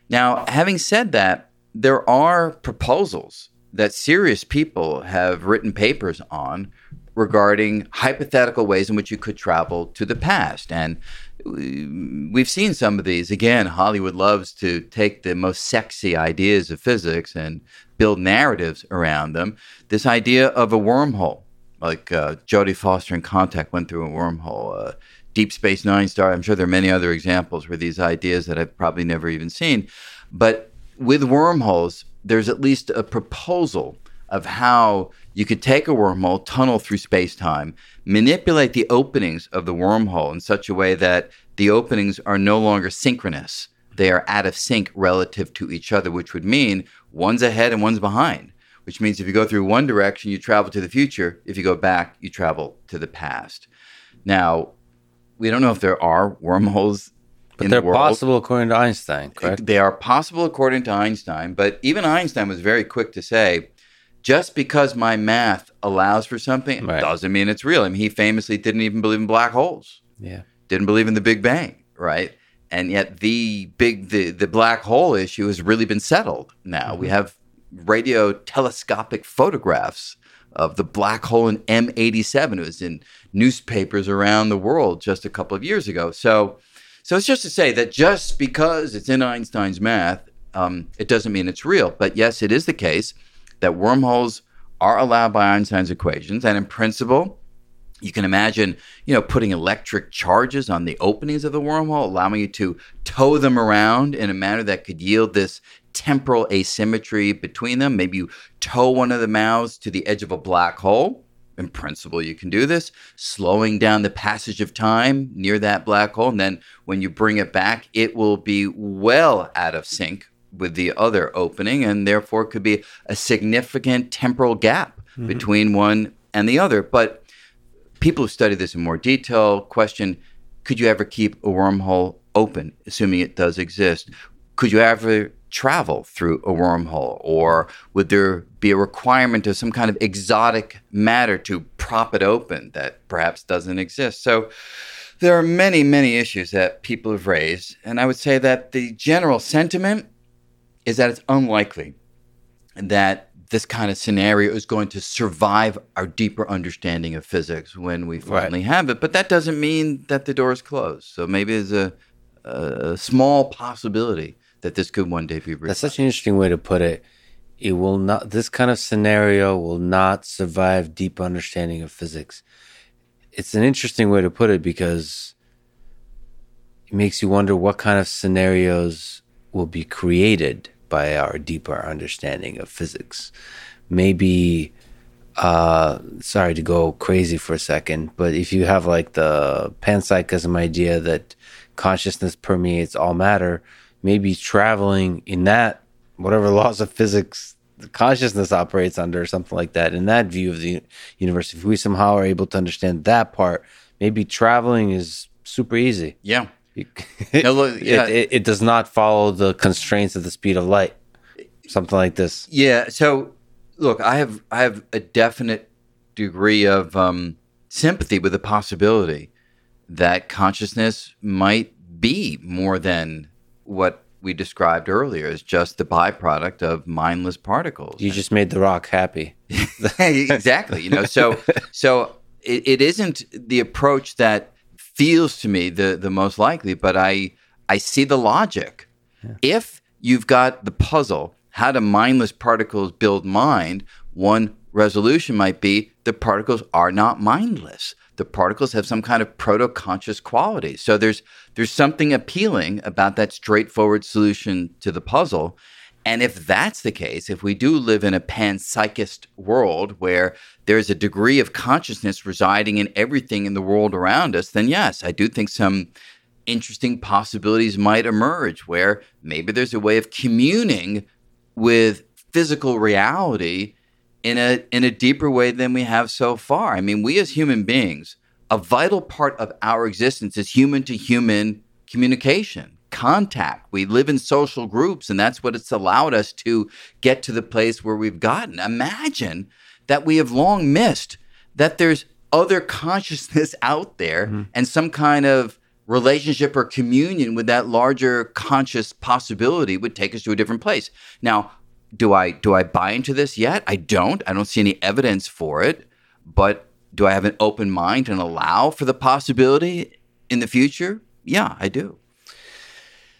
Now, having said that, there are proposals that serious people have written papers on regarding hypothetical ways in which you could travel to the past. And we- we've seen some of these. Again, Hollywood loves to take the most sexy ideas of physics and build narratives around them. This idea of a wormhole, like uh, Jodie Foster in Contact went through a wormhole. Uh, Deep Space Nine Star. I'm sure there are many other examples where these ideas that I've probably never even seen. But with wormholes, there's at least a proposal of how you could take a wormhole, tunnel through space time, manipulate the openings of the wormhole in such a way that the openings are no longer synchronous. They are out of sync relative to each other, which would mean one's ahead and one's behind. Which means if you go through one direction, you travel to the future. If you go back, you travel to the past. Now, we don't know if there are wormholes But they're the possible according to Einstein, correct? They are possible according to Einstein, but even Einstein was very quick to say, just because my math allows for something Right. doesn't mean it's real. I mean, he famously didn't even believe in black holes, Yeah. didn't believe in the Big Bang, right? And yet the big the, the black hole issue has really been settled now. We mm-hmm. have radio telescopic photographs of the black hole in M87. It was in newspapers around the world just a couple of years ago. So so it's just to say that just because it's in Einstein's math, um, it doesn't mean it's real. But yes, it is the case that wormholes are allowed by Einstein's equations, and in principle, you can imagine, you know, putting electric charges on the openings of the wormhole, allowing you to tow them around in a manner that could yield this temporal asymmetry between them. Maybe you tow one of the mouths to the edge of a black hole. In principle, you can do this, slowing down the passage of time near that black hole. And then when you bring it back, it will be well out of sync with the other opening, and therefore could be a significant temporal gap mm-hmm. between one and the other. But people who study this in more detail question could you ever keep a wormhole open, assuming it does exist? Could you ever travel through a wormhole? Or would there be a requirement of some kind of exotic matter to prop it open that perhaps doesn't exist? So there are many, many issues that people have raised. And I would say that the general sentiment is that it's unlikely that this kind of scenario is going to survive our deeper understanding of physics when we finally have it. But that doesn't mean that the door is closed. So maybe there's a, a small possibility that this could one day be real. That's such an interesting way to put it. It will not. This kind of scenario will not survive deep understanding of physics. It's an interesting way to put it because it makes you wonder what kind of scenarios will be created by our deeper understanding of physics. Maybe, uh, sorry to go crazy for a second, but if you have like the panpsychism idea that consciousness permeates all matter, maybe traveling in that, whatever laws of physics the consciousness operates under, or something like that, in that view of the universe, if we somehow are able to understand that part, maybe traveling is super easy. yeah. You- No, look, yeah. it, it, it does not follow the constraints of the speed of light. Something like this. Yeah. So, look, I have I have a definite degree of um, sympathy with the possibility that consciousness might be more than what we described earlier is just the byproduct of mindless particles. You just made the rock happy. exactly. You know, so so it, it isn't the approach that feels to me the the most likely, but I I see the logic. If you've got the puzzle, how do mindless particles build mind? One resolution might be the particles are not mindless. The particles have some kind of proto-conscious quality. So there's there's something appealing about that straightforward solution to the puzzle. And if that's the case, if we do live in a panpsychist world where there's a degree of consciousness residing in everything in the world around us, then yes, I do think some interesting possibilities might emerge where maybe there's a way of communing with physical reality in a in a deeper way than we have so far. I mean, we as human beings, a vital part of our existence is human to human communication, contact. We live in social groups and that's what it's allowed us to get to the place where we've gotten. Imagine that we have long missed that there's other consciousness out there mm-hmm. and some kind of relationship or communion with that larger conscious possibility would take us to a different place. Now, do I do I buy into this yet? I don't. I don't see any evidence for it. But do I have an open mind and allow for the possibility in the future? Yeah, I do.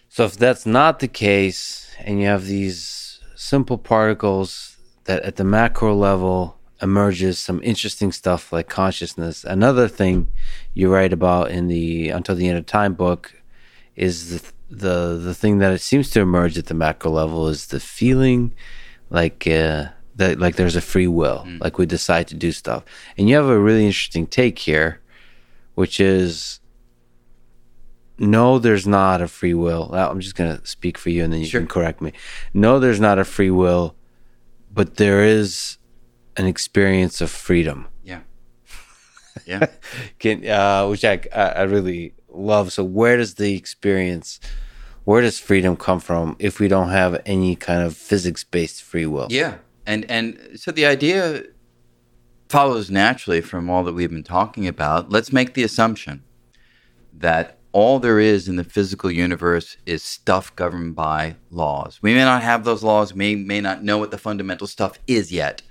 So if that's not the case, and you have these simple particles that at the macro level emerges some interesting stuff like consciousness. Another thing you write about in the Until the End of Time book is the the the thing that it seems to emerge at the macro level is the feeling like uh, that like there's a free will, mm. like we decide to do stuff. And you have a really interesting take here, which is no, there's not a free will. I'm just gonna speak for you, and then you sure. can correct me. No, there's not a free will, but there is an experience of freedom. Yeah, yeah. can uh, which I I really love. So where does the experience, where does freedom come from if we don't have any kind of physics based free will? Yeah, and and so the idea follows naturally from all that we've been talking about. Let's make the assumption that all there is in the physical universe is stuff governed by laws. We may not have those laws, may, may not know what the fundamental stuff is yet,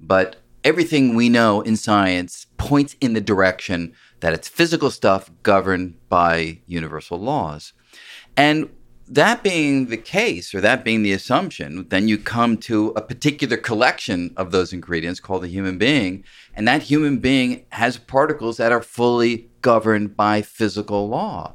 but everything we know in science points in the direction that it's physical stuff governed by universal laws. And that being the case, or that being the assumption, then you come to a particular collection of those ingredients called a human being. And that human being has particles that are fully governed by physical law.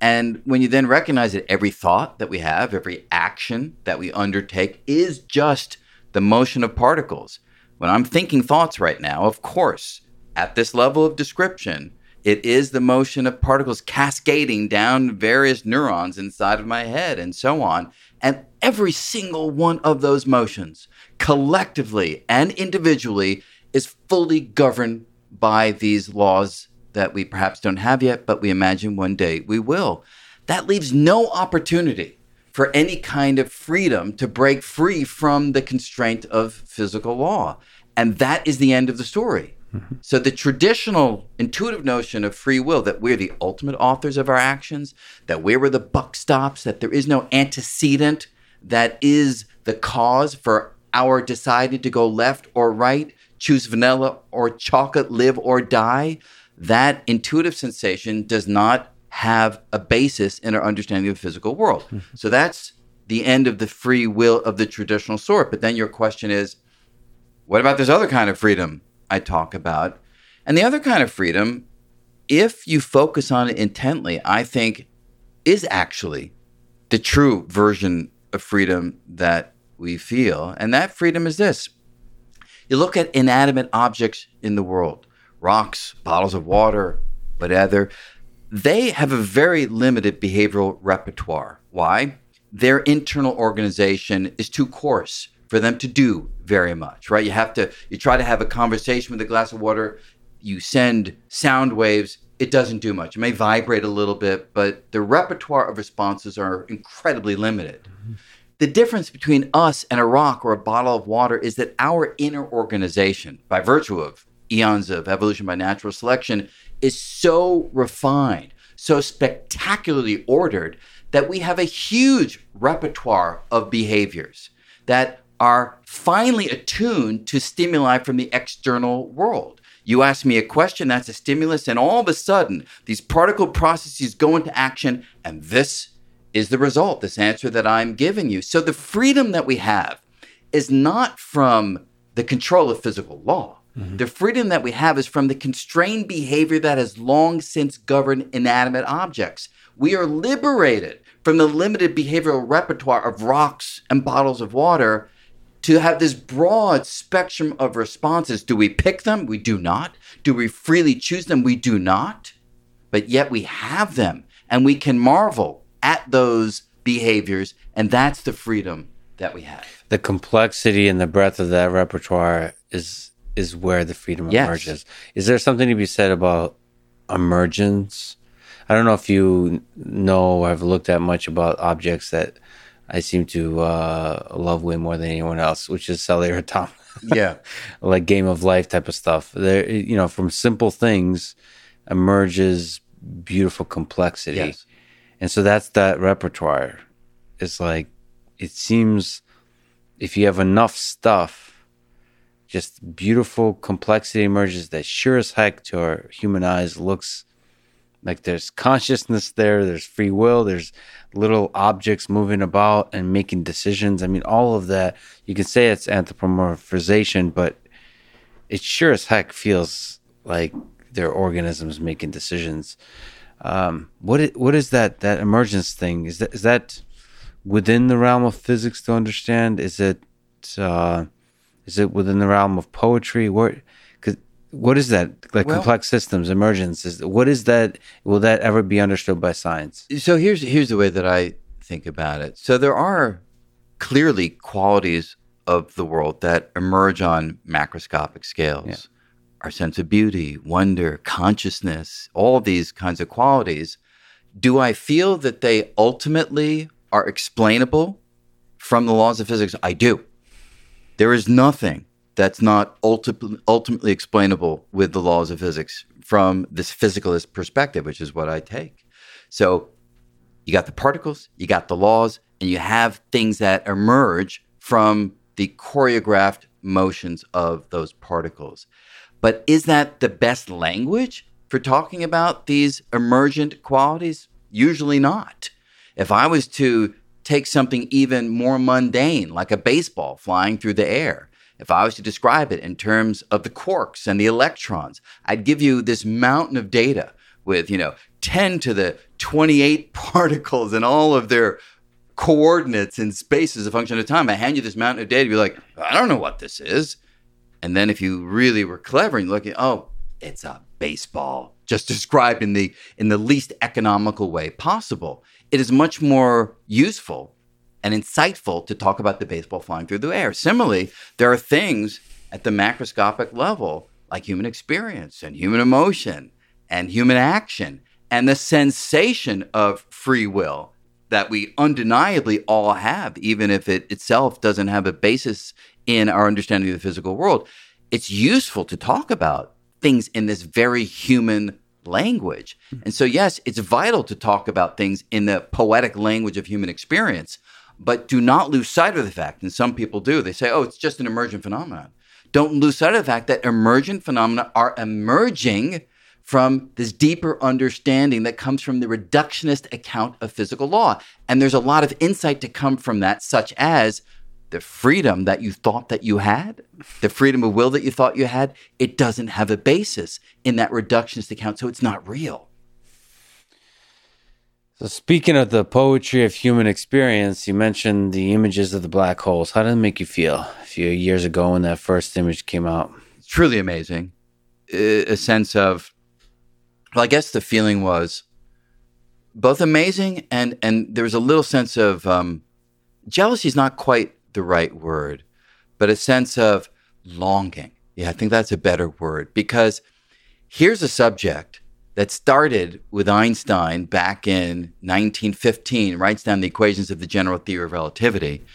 And when you then recognize that every thought that we have, every action that we undertake is just the motion of particles. When I'm thinking thoughts right now, of course, at this level of description, it is the motion of particles cascading down various neurons inside of my head and so on. And every single one of those motions, collectively and individually, is fully governed by these laws that we perhaps don't have yet, but we imagine one day we will. That leaves no opportunity for any kind of freedom to break free from the constraint of physical law. And that is the end of the story. Mm-hmm. So the traditional intuitive notion of free will that we're the ultimate authors of our actions, that we're where the buck stops, that there is no antecedent that is the cause for our deciding to go left or right, choose vanilla or chocolate, live or die, that intuitive sensation does not have a basis in our understanding of the physical world. Mm-hmm. So that's the end of the free will of the traditional sort. But then your question is, what about this other kind of freedom I talk about. And the other kind of freedom, if you focus on it intently, I think is actually the true version of freedom that we feel. And that freedom is this you look at inanimate objects in the world rocks, bottles of water, whatever. They have a very limited behavioral repertoire. Why? Their internal organization is too coarse for them to do very much, right? You have to, you try to have a conversation with a glass of water, you send sound waves, it doesn't do much. It may vibrate a little bit, but the repertoire of responses are incredibly limited. Mm-hmm. The difference between us and a rock or a bottle of water is that our inner organization, by virtue of eons of evolution by natural selection, is so refined, so spectacularly ordered that we have a huge repertoire of behaviors that are finely attuned to stimuli from the external world. You ask me a question, that's a stimulus, and all of a sudden, these particle processes go into action, and this is the result, this answer that I'm giving you. So the freedom that we have is not from the control of physical law. Mm-hmm. The freedom that we have is from the constrained behavior that has long since governed inanimate objects. We are liberated from the limited behavioral repertoire of rocks and bottles of water to have this broad spectrum of responses. Do we pick them? We do not. Do we freely choose them? We do not. But yet we have them and we can marvel at those behaviors, and that's the freedom that we have. The complexity and the breadth of that repertoire is is where the freedom Yes. emerges. Is there something to be said about emergence? I don't know if you know or have looked at much about objects that I seem to uh, love way more than anyone else, which is cellular automata. Yeah. like game of life type of stuff. There, you know, from simple things emerges beautiful complexity, Yes. and so that's that repertoire. It's like it seems if you have enough stuff, just beautiful complexity emerges that sure as heck to our human eyes looks like there's consciousness there, there's free will, there's little objects moving about and making decisions. I mean, all of that, you can say it's anthropomorphization, but it sure as heck feels like they're organisms making decisions. Um, What what is that that emergence thing? Is that is that within the realm of physics to understand? Is it uh, is it within the realm of poetry? Cause what is that like Well- complex systems emergence? Is what is that? Will that ever be understood by science? So here's here's the way that I think about it. So there are clearly qualities of the world that emerge on macroscopic scales. Our sense of beauty, wonder, consciousness, all these kinds of qualities. Do I feel that they ultimately are explainable from the laws of physics? I do. There is nothing that's not ulti- ultimately explainable with the laws of physics from this physicalist perspective, which is what I take. So you got the particles, you got the laws, and you have things that emerge from the choreographed motions of those particles. But is that the best language for talking about these emergent qualities? Usually not. If I was to take something even more mundane, like a baseball flying through the air, if I was to describe it in terms of the quarks and the electrons, I'd give you this mountain of data with, you know, 10 to the 28 particles and all of their coordinates in space as a function of time. I hand you this mountain of data, you'd be like, I don't know what this is. And then if you really were clever and you look at, oh, it's a baseball, just described in the in the least economical way possible. It is much more useful and insightful to talk about the baseball flying through the air. Similarly, there are things at the macroscopic level like human experience and human emotion and human action and the sensation of free will that we undeniably all have, even if it itself doesn't have a basis in our understanding of the physical world. It's useful to talk about things in this very human language. Hmm. And so, yes, it's vital to talk about things in the poetic language of human experience, but do not lose sight of the fact, and some people do, they say, oh, it's just an emergent phenomenon. Don't lose sight of the fact that emergent phenomena are emerging from this deeper understanding that comes from the reductionist account of physical law. And there's a lot of insight to come from that, such as the freedom that you thought that you had, the freedom of will that you thought you had, it doesn't have a basis in that reductionist account, so it's not real. So speaking of the poetry of human experience, you mentioned the images of the black holes. How did it make you feel a few years ago when that first image came out? It's truly amazing. A sense of, well, I guess the feeling was both amazing and and there was a little sense of um, jealousy is not quite the right word, but a sense of longing. Yeah, I think that's a better word because here's a subject that started with Einstein back in 1915, writes down the equations of the general theory of relativity.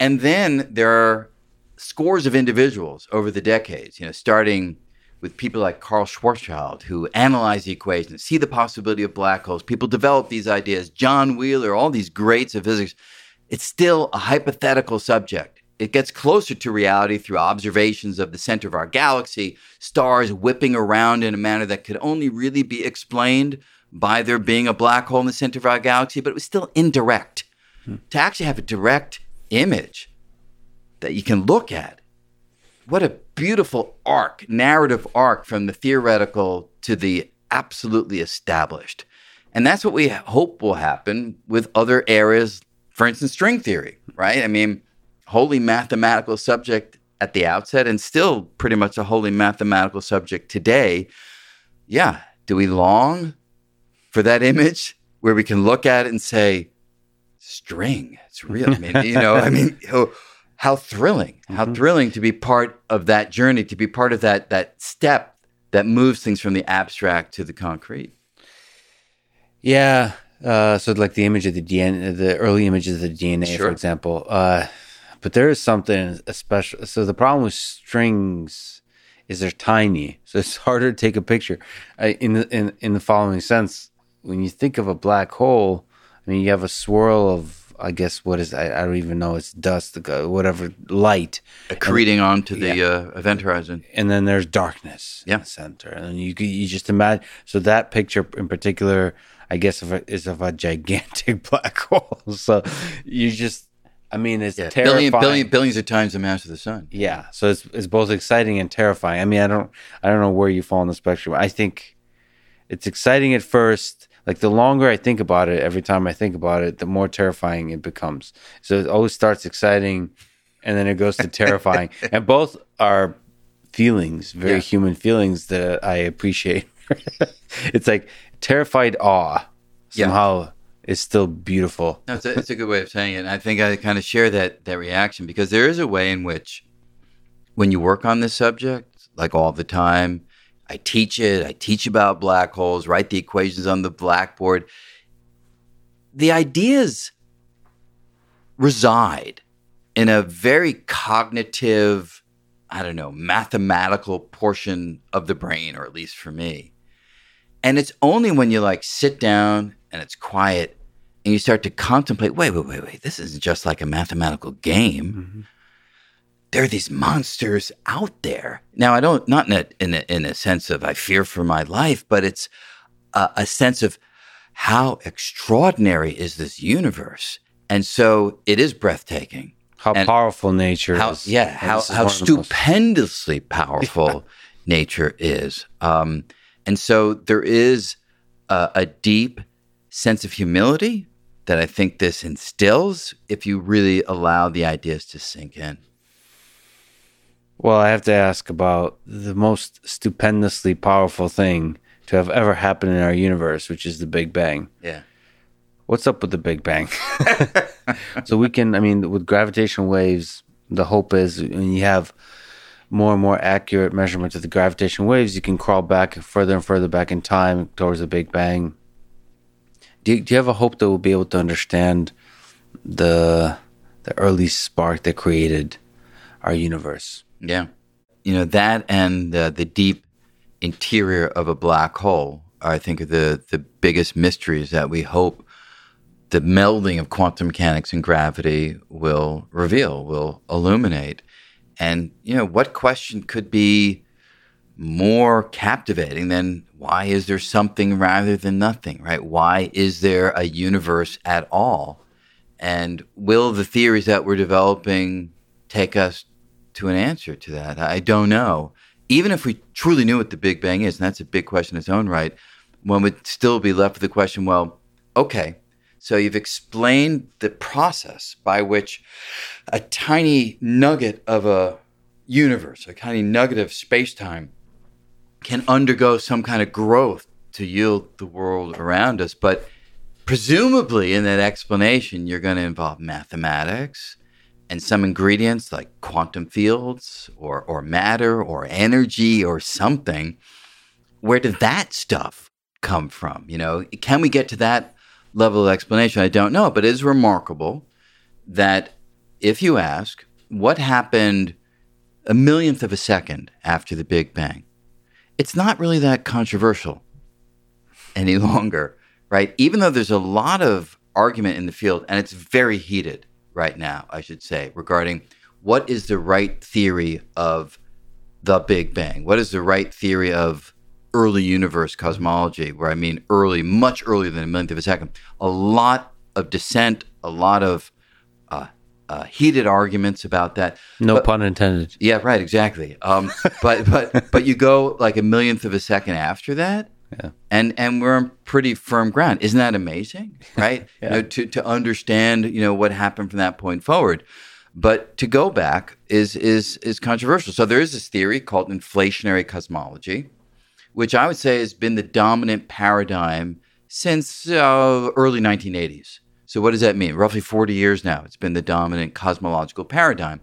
And then there are scores of individuals over the decades, you know, starting with people like Carl Schwarzschild, who analyze the equations, see the possibility of black holes. People develop these ideas. John Wheeler, all these greats of physics. It's still a hypothetical subject. It gets closer to reality through observations of the center of our galaxy, stars whipping around in a manner that could only really be explained by there being a black hole in the center of our galaxy, but it was still indirect. Hmm. To actually have a direct image that you can look at what a beautiful arc, narrative arc from the theoretical to the absolutely established. And that's what we hope will happen with other areas, for instance, string theory, right? I mean, wholly mathematical subject at the outset and still pretty much a wholly mathematical subject today. Yeah. Do we long for that image where we can look at it and say, string, it's real. I mean, you know, I mean, oh, how thrilling, how mm-hmm. thrilling to be part of that journey, to be part of that, that step that moves things from the abstract to the concrete. Yeah. Uh, so like the image of the DNA, the early images of the DNA, sure. for example. Uh, but there is something special. So the problem with strings is they're tiny, so it's harder to take a picture. I, in the in in the following sense, when you think of a black hole, I mean, you have a swirl of I guess what is I, I don't even know it's dust whatever light accreting and, onto the yeah. uh, event horizon and then there's darkness yeah. in the center and you you just imagine so that picture in particular I guess is of a gigantic black hole so you just I mean, it's yeah, terrifying. Billion, billion, billions of times the mass of the sun. Yeah, so it's it's both exciting and terrifying. I mean, I don't I don't know where you fall on the spectrum. I think it's exciting at first. Like the longer I think about it, every time I think about it, the more terrifying it becomes. So it always starts exciting, and then it goes to terrifying, and both are feelings, very yeah. human feelings that I appreciate. it's like terrified awe somehow. Yeah is still beautiful. It's a, it's a good way of saying it. I think I kind of share that that reaction because there is a way in which, when you work on this subject, like all the time, I teach it. I teach about black holes, write the equations on the blackboard. The ideas reside in a very cognitive, I don't know, mathematical portion of the brain, or at least for me. And it's only when you like sit down and it's quiet and you start to contemplate wait, wait, wait, wait, this isn't just like a mathematical game. Mm-hmm. There are these monsters out there. Now, I don't, not in a, in a, in a sense of I fear for my life, but it's a, a sense of how extraordinary is this universe. And so it is breathtaking. How and powerful nature how, is. Yeah, how, how stupendously powerful nature is. Um, and so there is a, a deep sense of humility that I think this instills if you really allow the ideas to sink in. Well, I have to ask about the most stupendously powerful thing to have ever happened in our universe, which is the Big Bang. Yeah. What's up with the Big Bang? so we can, I mean, with gravitational waves, the hope is when you have more and more accurate measurements of the gravitational waves, you can crawl back further and further back in time towards the Big Bang do you, do you have a hope that we'll be able to understand the the early spark that created our universe? Yeah, you know that and the, the deep interior of a black hole. I think are the the biggest mysteries that we hope the melding of quantum mechanics and gravity will reveal, will illuminate. And you know, what question could be more captivating than why is there something rather than nothing, right? Why is there a universe at all? And will the theories that we're developing take us to an answer to that? I don't know. Even if we truly knew what the Big Bang is, and that's a big question in its own right, one would still be left with the question well, okay, so you've explained the process by which a tiny nugget of a universe, a tiny nugget of space time, can undergo some kind of growth to yield the world around us. But presumably, in that explanation, you're going to involve mathematics and some ingredients like quantum fields or, or matter or energy or something. Where did that stuff come from? You know, can we get to that level of explanation? I don't know, but it is remarkable that if you ask what happened a millionth of a second after the Big Bang, it's not really that controversial any longer, right? Even though there's a lot of argument in the field, and it's very heated right now, I should say, regarding what is the right theory of the Big Bang? What is the right theory of early universe cosmology, where I mean early, much earlier than a millionth of a second? A lot of dissent, a lot of uh, heated arguments about that. No But- pun intended. Yeah, right, exactly. Um, but but but you go like a millionth of a second after that, Yeah. and and we're on pretty firm ground. Isn't that amazing? Right? Yeah. You know, to to understand you know what happened from that point forward. But to go back is is is controversial. So there is this theory called inflationary cosmology, which I would say has been the dominant paradigm since uh, early 1980s. So what does that mean? Roughly 40 years now, it's been the dominant cosmological paradigm.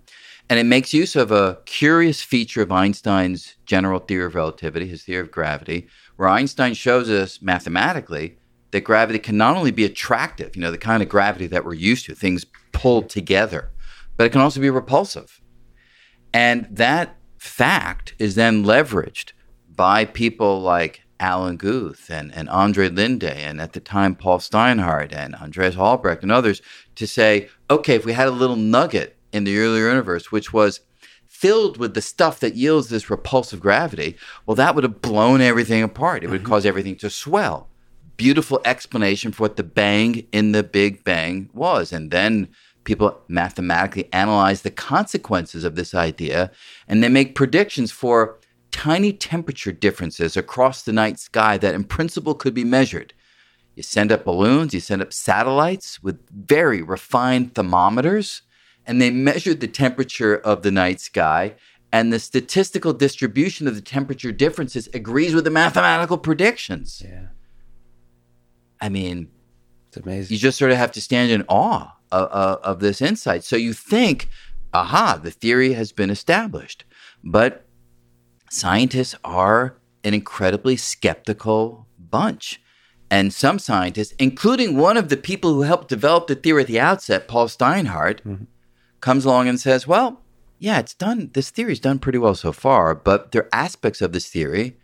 And it makes use of a curious feature of Einstein's general theory of relativity, his theory of gravity, where Einstein shows us mathematically that gravity can not only be attractive, you know, the kind of gravity that we're used to, things pulled together, but it can also be repulsive. And that fact is then leveraged by people like Alan Guth and, and Andre Linde, and at the time Paul Steinhardt and Andreas Albrecht and others, to say, okay, if we had a little nugget in the earlier universe, which was filled with the stuff that yields this repulsive gravity, well, that would have blown everything apart. It would mm-hmm. cause everything to swell. Beautiful explanation for what the bang in the Big Bang was. And then people mathematically analyze the consequences of this idea and they make predictions for tiny temperature differences across the night sky that in principle could be measured. You send up balloons, you send up satellites with very refined thermometers, and they measured the temperature of the night sky. And the statistical distribution of the temperature differences agrees with the mathematical predictions. Yeah. I mean, It's amazing. you just sort of have to stand in awe of, of, of this insight. So you think, aha, the theory has been established. But scientists are an incredibly skeptical bunch. And some scientists, including one of the people who helped develop the theory at the outset, Paul Steinhardt, mm-hmm. comes along and says, well, yeah, it's done. This theory's done pretty well so far, but there are aspects of this theory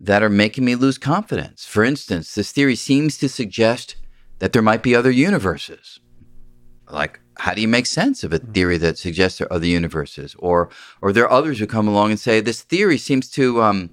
that are making me lose confidence. For instance, this theory seems to suggest that there might be other universes. Like, how do you make sense of a theory that suggests there are other universes? Or, or there are others who come along and say this theory seems to um,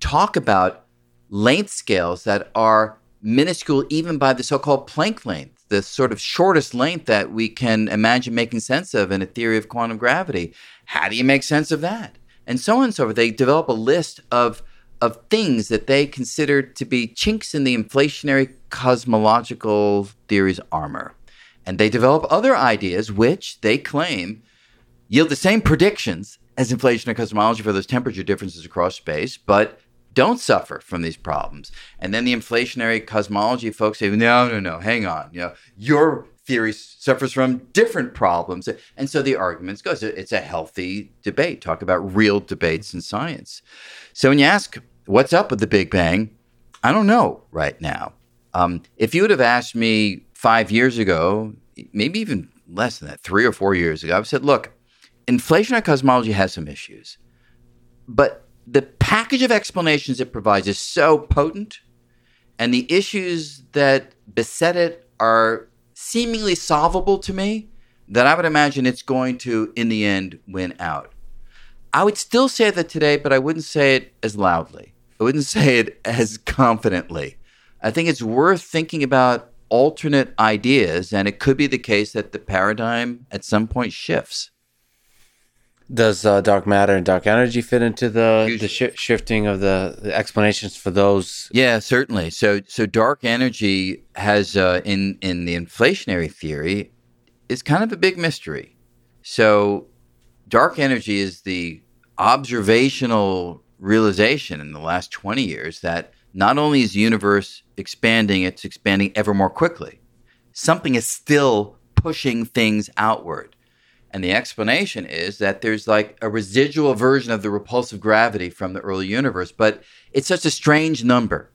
talk about length scales that are minuscule even by the so-called Planck length, the sort of shortest length that we can imagine making sense of in a theory of quantum gravity. How do you make sense of that? And so on and so forth. They develop a list of of things that they consider to be chinks in the inflationary cosmological theory's armor. And they develop other ideas which they claim yield the same predictions as inflationary cosmology for those temperature differences across space, but don't suffer from these problems. And then the inflationary cosmology folks say, no, no, no, hang on. You know, your theory suffers from different problems. And so the arguments go. It's a healthy debate. Talk about real debates in science. So when you ask what's up with the Big Bang, I don't know right now. Um, if you would have asked me five years ago, maybe even less than that, three or four years ago, I've said, look, inflationary cosmology has some issues, but the package of explanations it provides is so potent, and the issues that beset it are seemingly solvable to me that I would imagine it's going to, in the end, win out. I would still say that today, but I wouldn't say it as loudly. I wouldn't say it as confidently. I think it's worth thinking about alternate ideas, and it could be the case that the paradigm at some point shifts. Does uh, dark matter and dark energy fit into the Usually. the shi shifting of the, the explanations for those? Yeah, certainly. So, so dark energy has uh, in in the inflationary theory is kind of a big mystery. So, dark energy is the observational realization in the last twenty years that not only is the universe expanding, it's expanding ever more quickly. Something is still pushing things outward. And the explanation is that there's like a residual version of the repulsive gravity from the early universe, but it's such a strange number.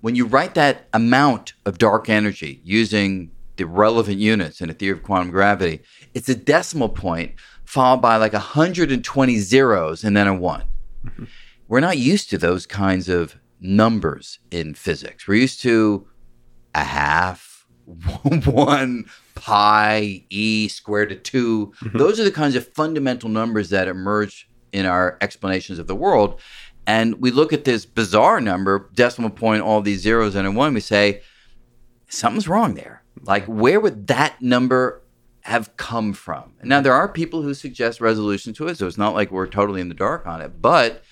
When you write that amount of dark energy using the relevant units in a theory of quantum gravity, it's a decimal point followed by like 120 zeros and then a one. Mm-hmm. We're not used to those kinds of numbers in physics. We're used to a half, one pi, e squared to 2 mm-hmm. Those are the kinds of fundamental numbers that emerge in our explanations of the world. And we look at this bizarre number, decimal point, all these zeros and a one, we say, something's wrong there. Like, where would that number have come from. Now, there are people who suggest resolution to it, so it's not like we're totally in the dark on it. But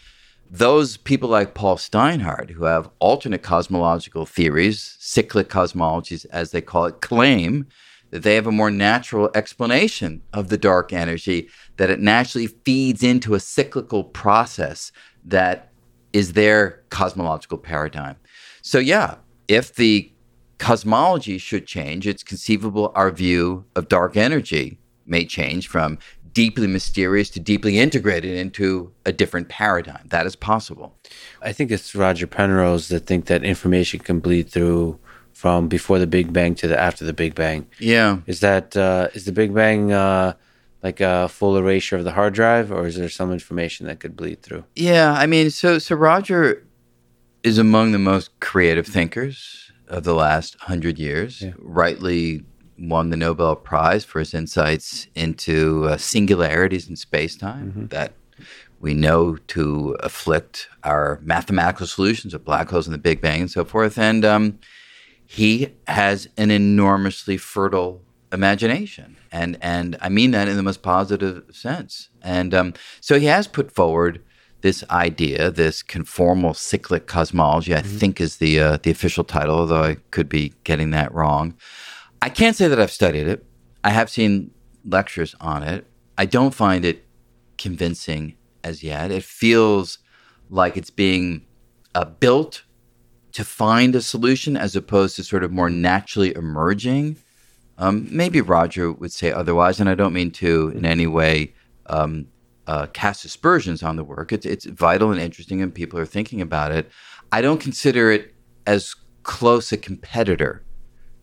those people like Paul Steinhardt, who have alternate cosmological theories, cyclic cosmologies, as they call it, claim that they have a more natural explanation of the dark energy, that it naturally feeds into a cyclical process that is their cosmological paradigm. So, yeah, if the cosmology should change, it's conceivable our view of dark energy may change from deeply mysterious to deeply integrated into a different paradigm. That is possible. I think it's Roger Penrose that think that information can bleed through from before the Big Bang to the after the Big Bang. Yeah. Is that uh, is the Big Bang uh, like a full erasure of the hard drive, or is there some information that could bleed through? Yeah, I mean, so so Roger is among the most creative thinkers of the last hundred years. Yeah. Rightly won the Nobel Prize for his insights into uh, singularities in space time that we know to afflict our mathematical solutions of black holes and the Big Bang and so forth. And um, he has an enormously fertile imagination, and and I mean that in the most positive sense. And um, so he has put forward this idea, this conformal cyclic cosmology. I think is the uh, the official title, although I could be getting that wrong. I can't say that I've studied it. I have seen lectures on it. I don't find it convincing as yet. It feels like it's being uh, built to find a solution as opposed to sort of more naturally emerging. Um, maybe Roger would say otherwise, and I don't mean to in any way um, uh, cast aspersions on the work. It's, it's vital and interesting, and people are thinking about it. I don't consider it as close a competitor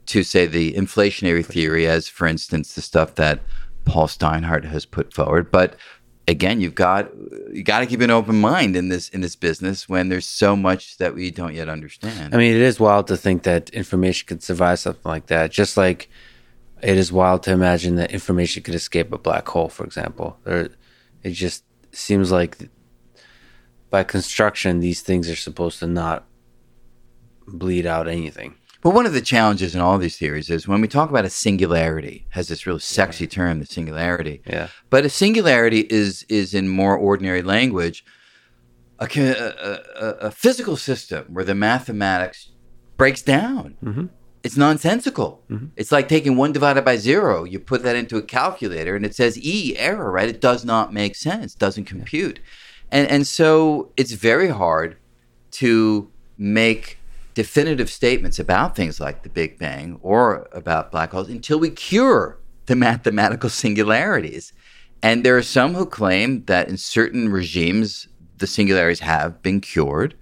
to, say, the inflationary theory, as for instance, the stuff that Paul Steinhardt has put forward. But again, you've got you got to keep an open mind in this in this business when there's so much that we don't yet understand. I mean, it is wild to think that information could survive something like that. Just like it is wild to imagine that information could escape a black hole, for example. There, it just seems like by construction, these things are supposed to not bleed out anything. But one of the challenges in all these theories is when we talk about a singularity, has this really sexy term, the singularity. Yeah. But a singularity is is in more ordinary language a, a, a, a physical system where the mathematics breaks down. Mm-hmm. It's nonsensical. Mm-hmm. It's like taking one divided by zero. You put that into a calculator and it says E error, right? It does not make sense. Doesn't compute. And and so it's very hard to make definitive statements about things like the Big Bang or about black holes until we cure the mathematical singularities. And there are some who claim that in certain regimes, the singularities have been cured.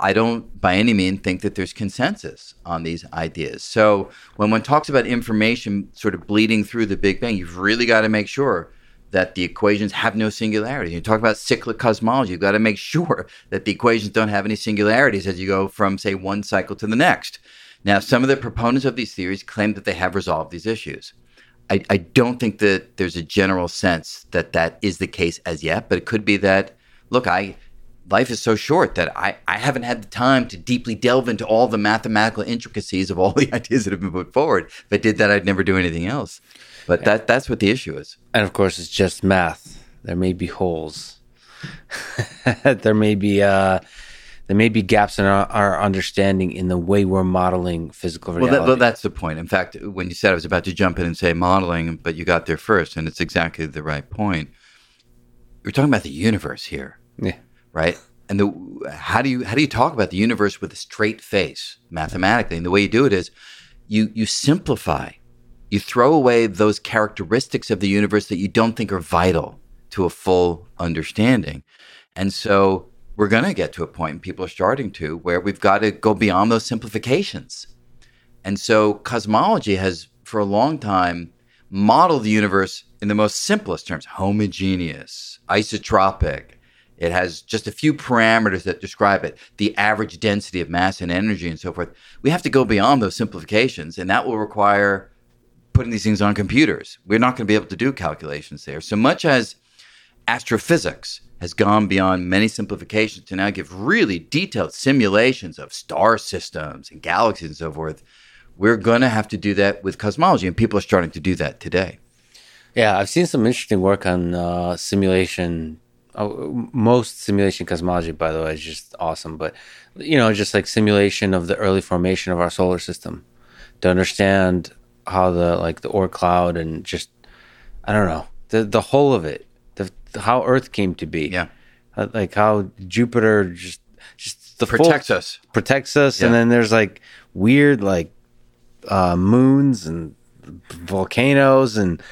I don't by any means think that there's consensus on these ideas. So when one talks about information sort of bleeding through the Big Bang, you've really got to make sure that the equations have no singularity. You talk about cyclic cosmology, you've got to make sure that the equations don't have any singularities as you go from, say, one cycle to the next. Now, some of the proponents of these theories claim that they have resolved these issues. I, I don't think that there's a general sense that that is the case as yet, but it could be that, look, I life is so short that I, I haven't had the time to deeply delve into all the mathematical intricacies of all the ideas that have been put forward. If I did that, I'd never do anything else. But that that's what the issue is. And of course, it's just math. There may be holes. there may be uh, there may be gaps in our, our understanding in the way we're modeling physical Well, reality. that, well, that's the point. In fact, when you said I was about to jump in and say modeling, but you got there first, and it's exactly the right point. We're talking about the universe here, yeah. right? And the how do you how do you talk about the universe with a straight face mathematically? And the way you do it is you you simplify. You throw away those characteristics of the universe that you don't think are vital to a full understanding. And so we're going to get to a point, and people are starting to, where we've got to go beyond those simplifications. And so cosmology has, for a long time, modeled the universe in the most simplest terms homogeneous, isotropic. It has just a few parameters that describe it the average density of mass and energy and so forth. We have to go beyond those simplifications, and that will require putting these things on computers. We're not going to be able to do calculations there. So much as astrophysics has gone beyond many simplifications to now give really detailed simulations of star systems and galaxies and so forth, we're going to have to do that with cosmology, and people are starting to do that today. Yeah, I've seen some interesting work on uh, simulation. Oh, most simulation cosmology, by the way, is just awesome. But you know, just like simulation of the early formation of our solar system to understand how the like the Oort cloud and just I don't know the the whole of it, the, how Earth came to be. Yeah, uh, like how Jupiter just just the protects full, us, protects us, Yeah. and then there's like weird like uh, moons and volcanoes and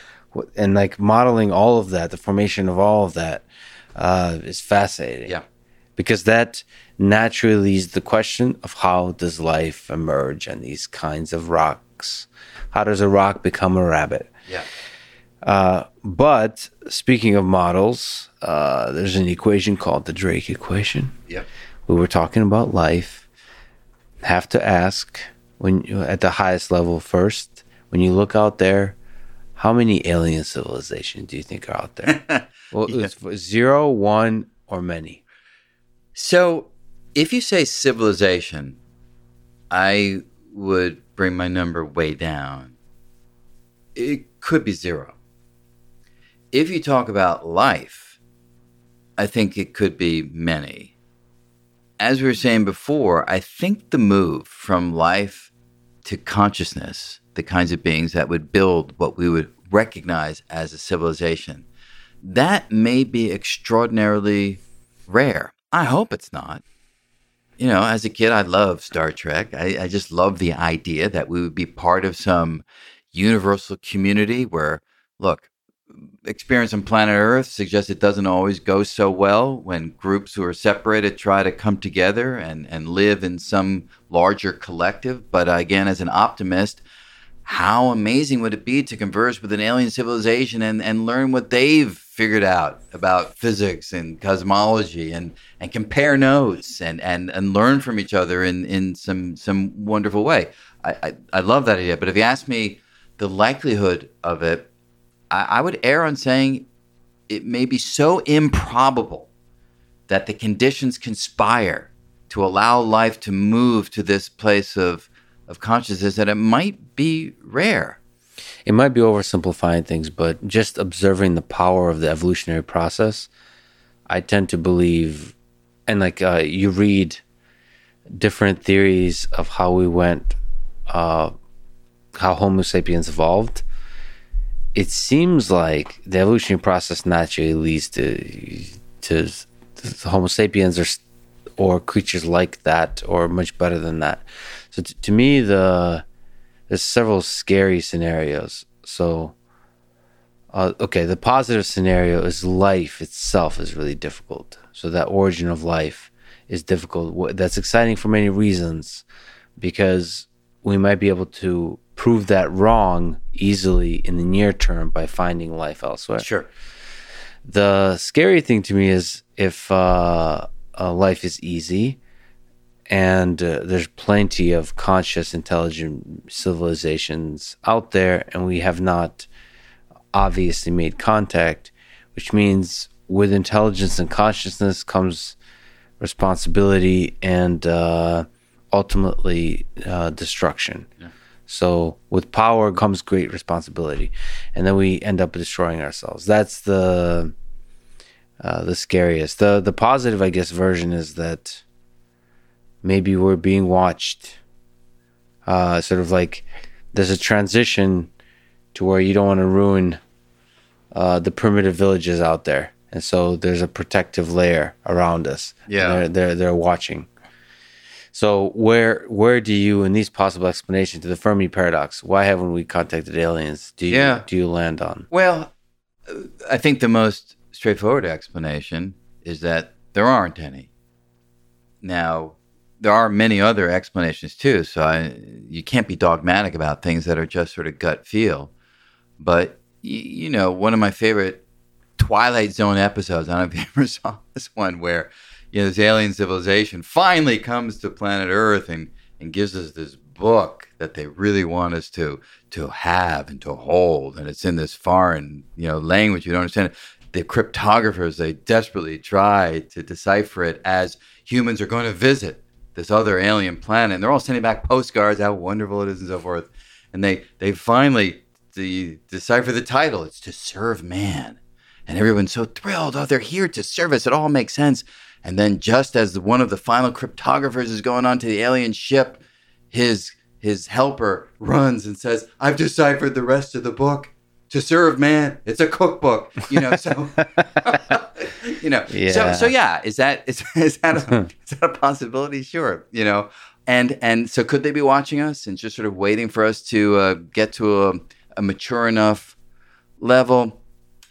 and like modeling all of that, the formation of all of that uh, is fascinating. Yeah. because that naturally leads the question of how does life emerge on these kinds of rocks? How does a rock become a rabbit? yeah, Uh, but speaking of models, uh, there's an equation called the Drake equation. yeah. We were talking about life. Have to ask when you at the highest level first. When you look out there, how many alien civilizations do you think are out there? well, it's zero, one, or many. So, if you say civilization, I would bring my number way down. It could be zero. If you talk about life, I think it could be many. As we were saying before, I think the move from life to consciousness, the kinds of beings that would build what we would recognize as a civilization, that may be extraordinarily rare. I hope it's not. You know, as a kid, I loved Star Trek. I, I just loved the idea that we would be part of some universal community where, look, experience on planet Earth suggests it doesn't always go so well when groups who are separated try to come together and, and live in some larger collective. But again, as an optimist, how amazing would it be to converse with an alien civilization and, and learn what they've figured out about physics and cosmology and, and compare notes and, and, and learn from each other in, in some some wonderful way. I, I, I love that idea. But if you ask me the likelihood of it, I, I would err on saying it may be so improbable that the conditions conspire to allow life to move to this place of of consciousness that it might be rare. It might be oversimplifying things, but just observing the power of the evolutionary process, I tend to believe, and like uh, you read different theories of how we went, uh, how Homo sapiens evolved. It seems like the evolutionary process naturally leads to to, to Homo sapiens or or creatures like that or much better than that. So t- to me, the there's several scary scenarios. So, uh, okay, the positive scenario is life itself is really difficult. So that origin of life is difficult. That's exciting for many reasons, because we might be able to prove that wrong easily in the near term by finding life elsewhere. Sure. The scary thing to me is if uh, uh, life is easy and uh, there's plenty of conscious, intelligent civilizations out there, and we have not obviously made contact, which means with intelligence and consciousness comes responsibility and uh, ultimately uh, destruction. So with power comes great responsibility, and then we end up destroying ourselves. That's the uh, the scariest. the The positive, I guess, version is that maybe we're being watched. Uh, sort of like there's a transition to where you don't want to ruin uh, the primitive villages out there, and so there's a protective layer around us. Yeah. they're they're, they're watching. So where where do you in these possible explanations to the Fermi paradox? Why haven't we contacted aliens? Do you Yeah. do you land on? Well, I think the most straightforward explanation is that there aren't any. Now, there are many other explanations too, so I, you can't be dogmatic about things that are just sort of gut feel. But y- you know, one of my favorite Twilight Zone episodes. I don't know if you ever saw this one where you know this alien civilization finally comes to planet Earth and and gives us this book that they really want us to to have and to hold, and it's in this foreign you know language you don't understand. The cryptographers they desperately try to decipher it as humans are going to visit this other alien planet. And they're all sending back postcards, how wonderful it is, and so forth. And they they finally the, decipher the title. It's to serve man, and everyone's so thrilled. Oh, they're here to serve us. It all makes sense. And then, just as one of the final cryptographers is going on to the alien ship, his his helper runs and says, "I've deciphered the rest of the book." To serve man, it's a cookbook, you know. So, you know, Yeah. so so yeah. Is that is, is that a, is that a possibility? Sure, you know. And and so could they be watching us and just sort of waiting for us to uh, get to a, a mature enough level?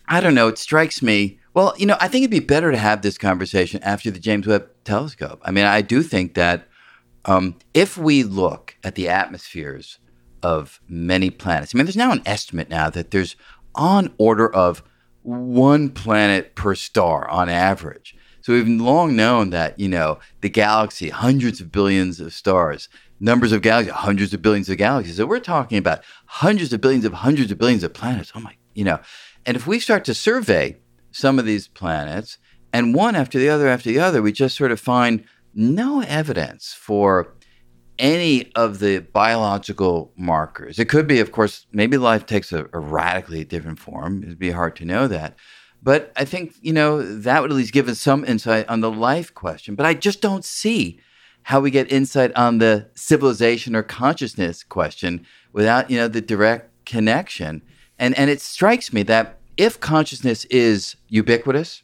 I don't know. It strikes me. Well, you know, I think it'd be better to have this conversation after the James Webb Telescope. I mean, I do think that um, if we look at the atmospheres of many planets, I mean, there's now an estimate now that there's on order of one planet per star on average. So we've long known that, you know, the galaxy, hundreds of billions of stars, numbers of galaxies, hundreds of billions of galaxies. So we're talking about hundreds of billions of hundreds of billions of planets. Oh my, you know. And if we start to survey some of these planets, and one after the other after the other, we just sort of find no evidence for any of the biological markers. It could be, of course, maybe life takes a, a radically different form. It'd be hard to know that. But I think, you know, that would at least give us some insight on the life question. But I just don't see how we get insight on the civilization or consciousness question without, you know, the direct connection. And and it strikes me that if consciousness is ubiquitous,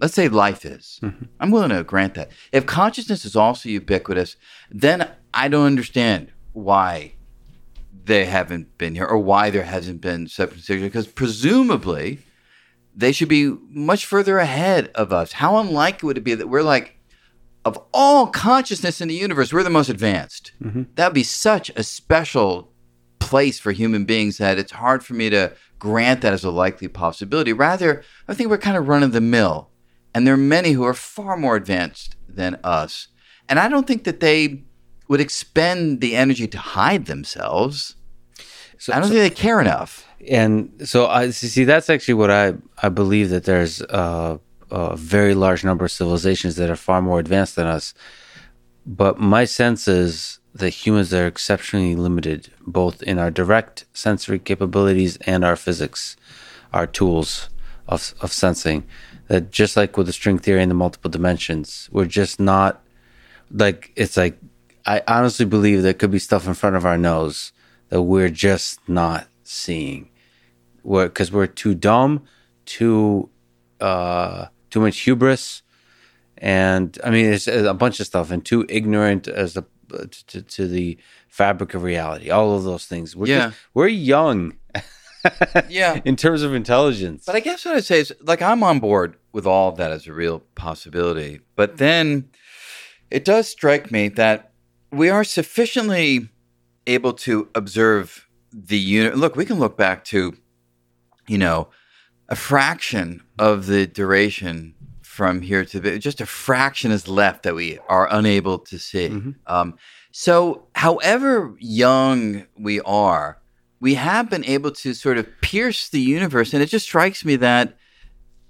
let's say life is. Mm-hmm. I'm willing to grant that. If consciousness is also ubiquitous, then I don't understand why they haven't been here or why there hasn't been separate because presumably they should be much further ahead of us. How unlikely would it be that we're like, of all consciousness in the universe, we're the most advanced? Mm-hmm. That would be such a special place for human beings that it's hard for me to grant that as a likely possibility. Rather, I think we're kind of run of the mill. And there are many who are far more advanced than us. And I don't think that they would expend the energy to hide themselves. So, I don't so- think they care enough. and so I see that's actually what I I believe that there's uh, a very large number of civilizations that are far more advanced than us. But my sense is that humans are exceptionally limited, both in our direct sensory capabilities and our physics, our tools of of sensing. That just like with the string theory and the multiple dimensions, we're just not like it's like I honestly believe there could be stuff in front of our nose that we're just not seeing. We're because we're too dumb, too uh, too much hubris, and I mean it's a bunch of stuff, and too ignorant as the to, to the fabric of reality. All of those things. We're Yeah. just, we're young Yeah. in terms of intelligence. But I guess what I'd say is like I'm on board with all of that as a real possibility. But then it does strike me that we are sufficiently able to observe the unit. Look, we can look back to, you know, a fraction of the duration from here to the, just a fraction is left that we are unable to see. Um, so, however young we are, we have been able to sort of pierce the universe, and it just strikes me that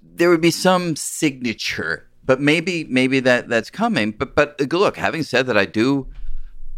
there would be some signature, but maybe maybe that that's coming. But but look, having said that, I do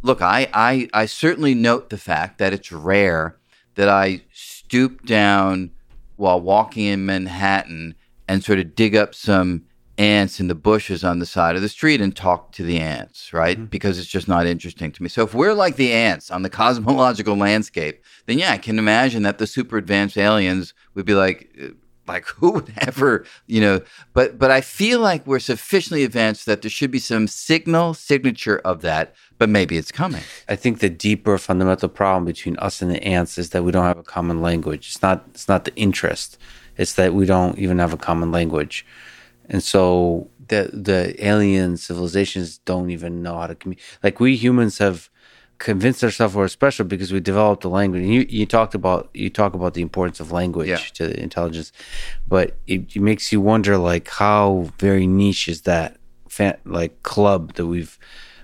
look. I I I certainly note the fact that it's rare that I stoop down while walking in Manhattan and sort of dig up some ants in the bushes on the side of the street and talk to the ants, right? Because it's just not interesting to me. So if we're like the ants on the cosmological landscape, then yeah, I can imagine that the super advanced aliens would be like uh, like who would ever, you know, but but I feel like we're sufficiently advanced that there should be some signal signature of that, but maybe it's coming. I think the deeper fundamental problem between us and the ants is that we don't have a common language. It's not it's not the interest. It's that we don't even have a common language. And so the the alien civilizations don't even know how to communicate. Like we humans have convinced ourselves we're special because we developed a language. And you, you talked about you talk about the importance of language Yeah. to intelligence, but it, it makes you wonder like how very niche is that fa- like club that we've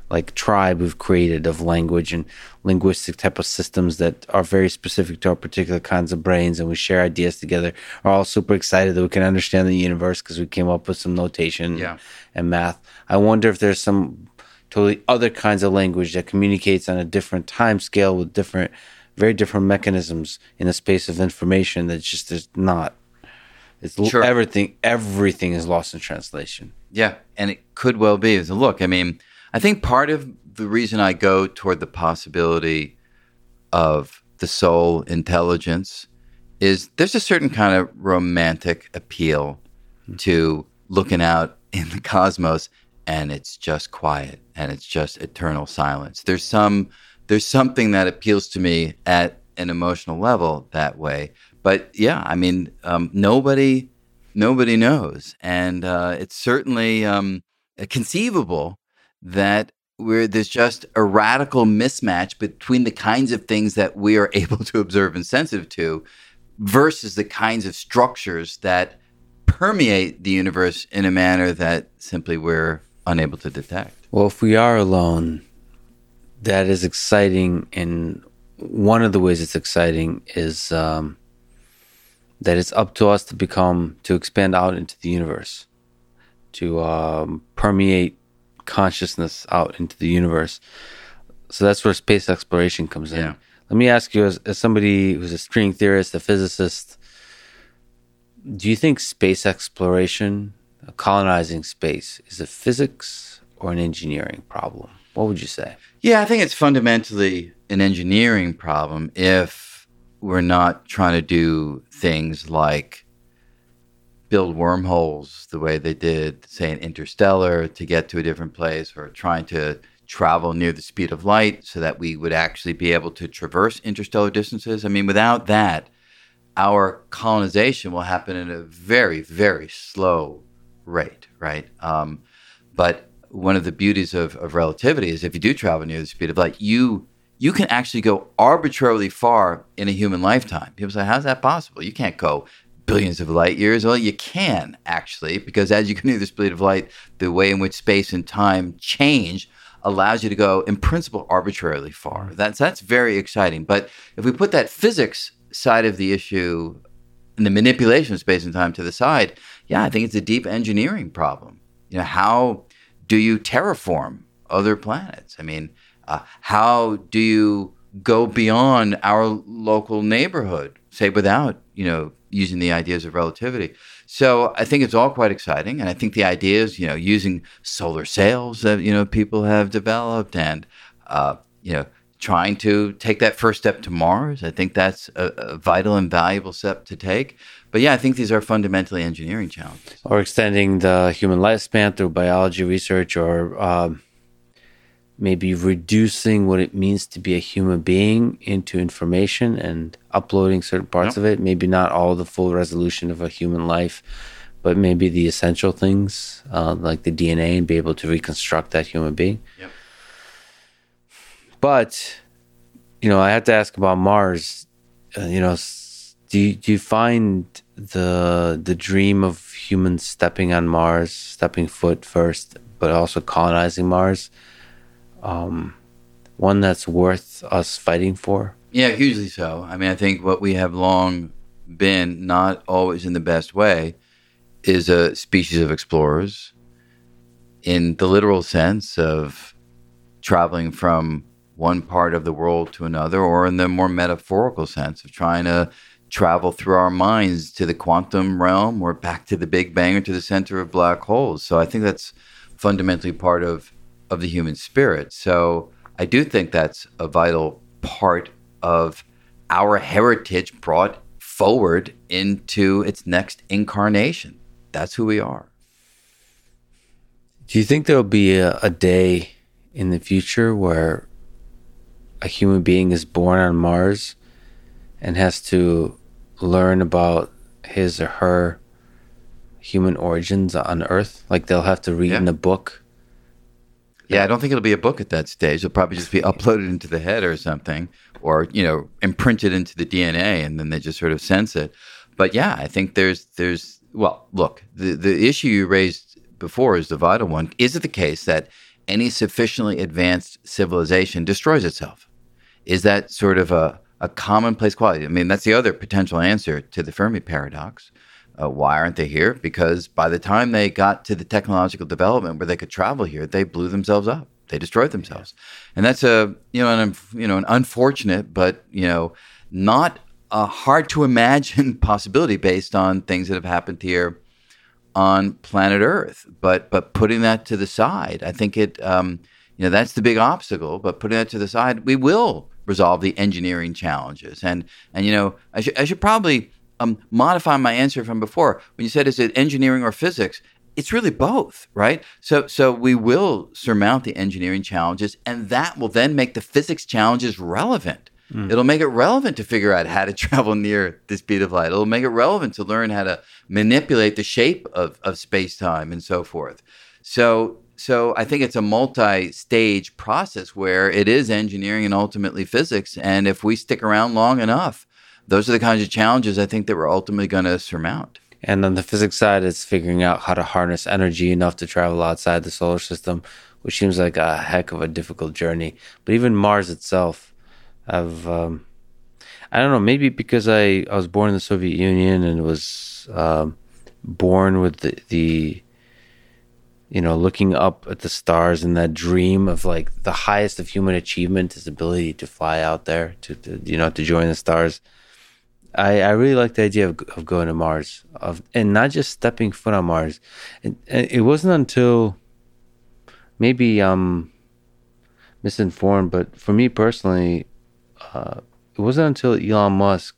like tribe we've created of language and linguistic type of systems that are very specific to our particular kinds of brains and we share ideas together are all super excited that we can understand the universe because we came up with some notation Yeah. and math i wonder if there's some totally other kinds of language that communicates on a different time scale with different, very different mechanisms in a space of information that just is not. It's Sure. everything. Everything is lost in translation. Yeah, and it could well be. Look, I mean, I think part of the reason I go toward the possibility of the sole intelligence is there's a certain kind of romantic appeal to looking out in the cosmos and it's just quiet and it's just eternal silence. There's some there's something that appeals to me at an emotional level that way. But yeah, I mean, um, nobody nobody knows, and uh, it's certainly um, conceivable that where there's just a radical mismatch between the kinds of things that we are able to observe and sensitive to versus the kinds of structures that permeate the universe in a manner that simply we're unable to detect. Well, if we are alone, that is exciting. And one of the ways it's exciting is um, that it's up to us to become, to expand out into the universe, to um, permeate consciousness out into the universe. So that's where space exploration comes in. Yeah. Let me ask you, as, as somebody who's a string theorist, a physicist, do you think space exploration, colonizing space, is a physics or an engineering problem? What would you say? Yeah, I think it's fundamentally an engineering problem if we're not trying to do things like build wormholes the way they did, say, in Interstellar to get to a different place, or trying to travel near the speed of light so that we would actually be able to traverse interstellar distances. I mean, without that, our colonization will happen at a very, very slow rate, right? Um, but one of the beauties of, of relativity is if you do travel near the speed of light, you you can actually go arbitrarily far in a human lifetime. People say, "How's that possible? You can't go billions of light years." Well, you can actually, because as you go near the speed of light, the way in which space and time change allows you to go, in principle, arbitrarily far. That's that's very exciting. But if we put that physics side of the issue and the manipulation of space and time to the side, yeah, I think it's a deep engineering problem. You know, how do you terraform other planets? I mean, uh, how do you go beyond our local neighborhood, say, without you know using the ideas of relativity? So I think it's all quite exciting, and I think the ideas, you know, using solar sails that you know people have developed, and uh, you know trying to take that first step to Mars. I think that's a, a, vital and valuable step to take. But yeah, I think these are fundamentally engineering challenges. Or extending the human lifespan through biology research, or um, maybe reducing what it means to be a human being into information and uploading certain parts Yep. of it. Maybe not all the full resolution of a human life, but maybe the essential things uh, like the DNA and be able to reconstruct that human being. Yep. But you know, I have to ask about Mars. Uh, you know, do you, do you find the the dream of humans stepping on Mars, stepping foot first, but also colonizing Mars, um, one that's worth us fighting for? Yeah, hugely so. I mean, I think what we have long been, not always in the best way, is a species of explorers in the literal sense of traveling from one part of the world to another, or in the more metaphorical sense of trying to travel through our minds to the quantum realm or back to the Big Bang or to the center of black holes. So I think that's fundamentally part of, of the human spirit. So I do think that's a vital part of our heritage brought forward into its next incarnation. That's who we are. Do you think there'll be a, a day in the future where a human being is born on Mars and has to learn about his or her human origins on Earth? Like they'll have to read Yeah. in a book. Yeah, I don't think it'll be a book at that stage. It'll probably just be uploaded into the head or something, or you know, imprinted into the DNA, and then they just sort of sense it. But yeah, I think there's there's well, look, the the issue you raised before is the vital one. Is it the case that any sufficiently advanced civilization destroys itself? Is that sort of a a commonplace quality? I mean, that's the other potential answer to the Fermi paradox. Uh, why aren't they here? Because by the time they got to the technological development where they could travel here, they blew themselves up. they destroyed themselves, and that's a you know an you know an unfortunate but you know not a hard to imagine possibility based on things that have happened here on planet Earth. But but putting that to the side, I think it um, you know that's the big obstacle. But putting that to the side, we will resolve the engineering challenges. And and you know I should I should probably um, modify my answer from before when you said is it engineering or physics. It's really both, right? So so we will surmount the engineering challenges, and that will then make the physics challenges relevant. Mm. It'll make it relevant to figure out how to travel near the speed of light. It'll make it relevant to learn how to manipulate the shape of, of space time and so forth. So, so I think it's a multi-stage process where it is engineering and ultimately physics. And if we stick around long enough, those are the kinds of challenges I think that we're ultimately going to surmount. And on the physics side, it's figuring out how to harness energy enough to travel outside the solar system, which seems like a heck of a difficult journey. But even Mars itself, I've um, I don't know maybe because I I was born in the Soviet Union and was um, born with the, the you know looking up at the stars and that dream of like the highest of human achievement is ability to fly out there to, to you know to join the stars. I, I really like the idea of, of going to Mars of and not just stepping foot on Mars. And, and it wasn't until maybe I'm misinformed, but for me personally, uh, it wasn't until Elon Musk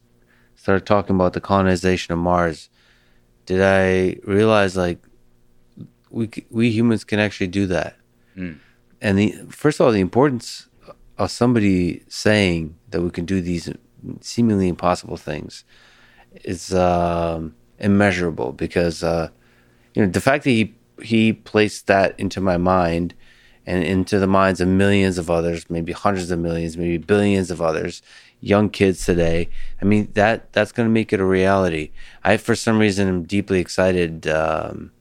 started talking about the colonization of Mars did I realize like we we humans can actually do that. Mm. And the first of all, the importance of somebody saying that we can do these seemingly impossible things is um, immeasurable because uh, you know the fact that he he placed that into my mind and into the minds of millions of others, maybe hundreds of millions, maybe billions of others, young kids today. I mean, that that's going to make it a reality. I, for some reason, am deeply excited, um,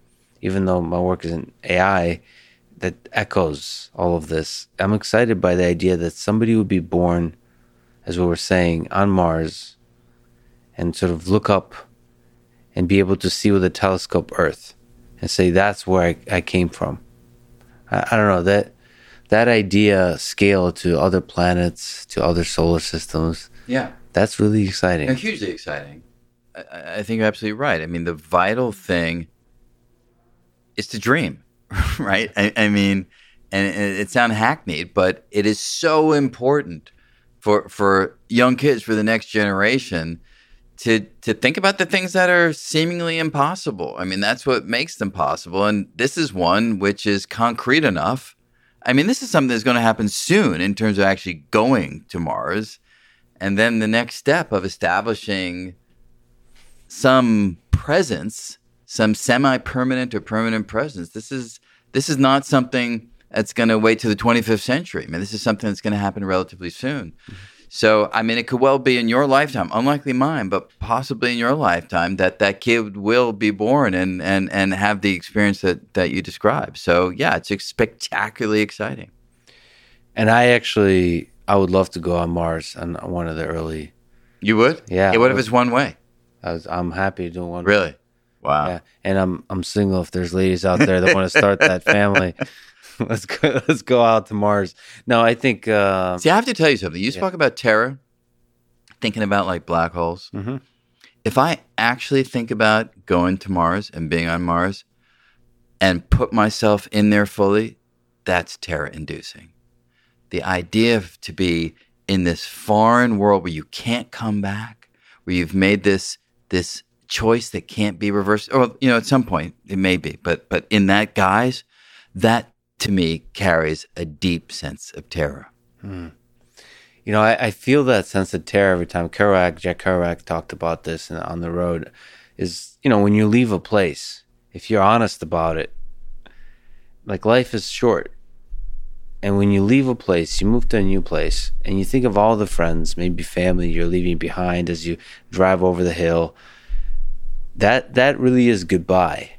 even though my work is in AI, that echoes all of this. I'm excited by the idea that somebody would be born, as we were saying, on Mars, and sort of look up and be able to see with a telescope Earth and say, "That's where I, I came from." I, I don't know that that idea scale to other planets, to other solar systems. Yeah, that's really exciting. Hugely exciting. I, I think you're absolutely right. I mean, the vital thing is to dream, right? I, I mean, and it, it sounds hackneyed, but it is so important for for young kids, for the next generation, to to think about the things that are seemingly impossible. I mean, that's what makes them possible. And this is one which is concrete enough. I mean, this is something that's going to happen soon in terms of actually going to Mars. And then the next step of establishing some presence, some semi-permanent or permanent presence. This is this is not something that's going to wait to the 25th century. I mean, this is something that's going to happen relatively soon. Mm-hmm. So, I mean, it could well be in your lifetime, unlikely mine, but possibly in your lifetime that that kid will be born and and and have the experience that that you describe. So, yeah, it's spectacularly exciting. And I actually, I would love to go on Mars on one of the early. You would? Yeah. yeah what if it's one way? I was, I'm happy doing one. Really? Wow. Yeah. And I'm I'm single. If there's ladies out there that want to start that family, let's go. Let's go out to Mars. No, I think. Uh, See, I have to tell you something. You yeah. spoke about terror, thinking about like black holes. Mm-hmm. If I actually think about going to Mars and being on Mars, and put myself in there fully, that's terror-inducing. The idea of to be in this foreign world where you can't come back, where you've made this this choice that can't be reversed, or you know, at some point it may be, but but in that guise, that to me carries a deep sense of terror. Hmm. You know, I, I, feel that sense of terror every time Kerouac, Jack Kerouac talked about this on the road. Is you know when you leave a place, if you're honest about it, like life is short, and when you leave a place, you move to a new place, and you think of all the friends, maybe family you're leaving behind as you drive over the hill. That that really is goodbye.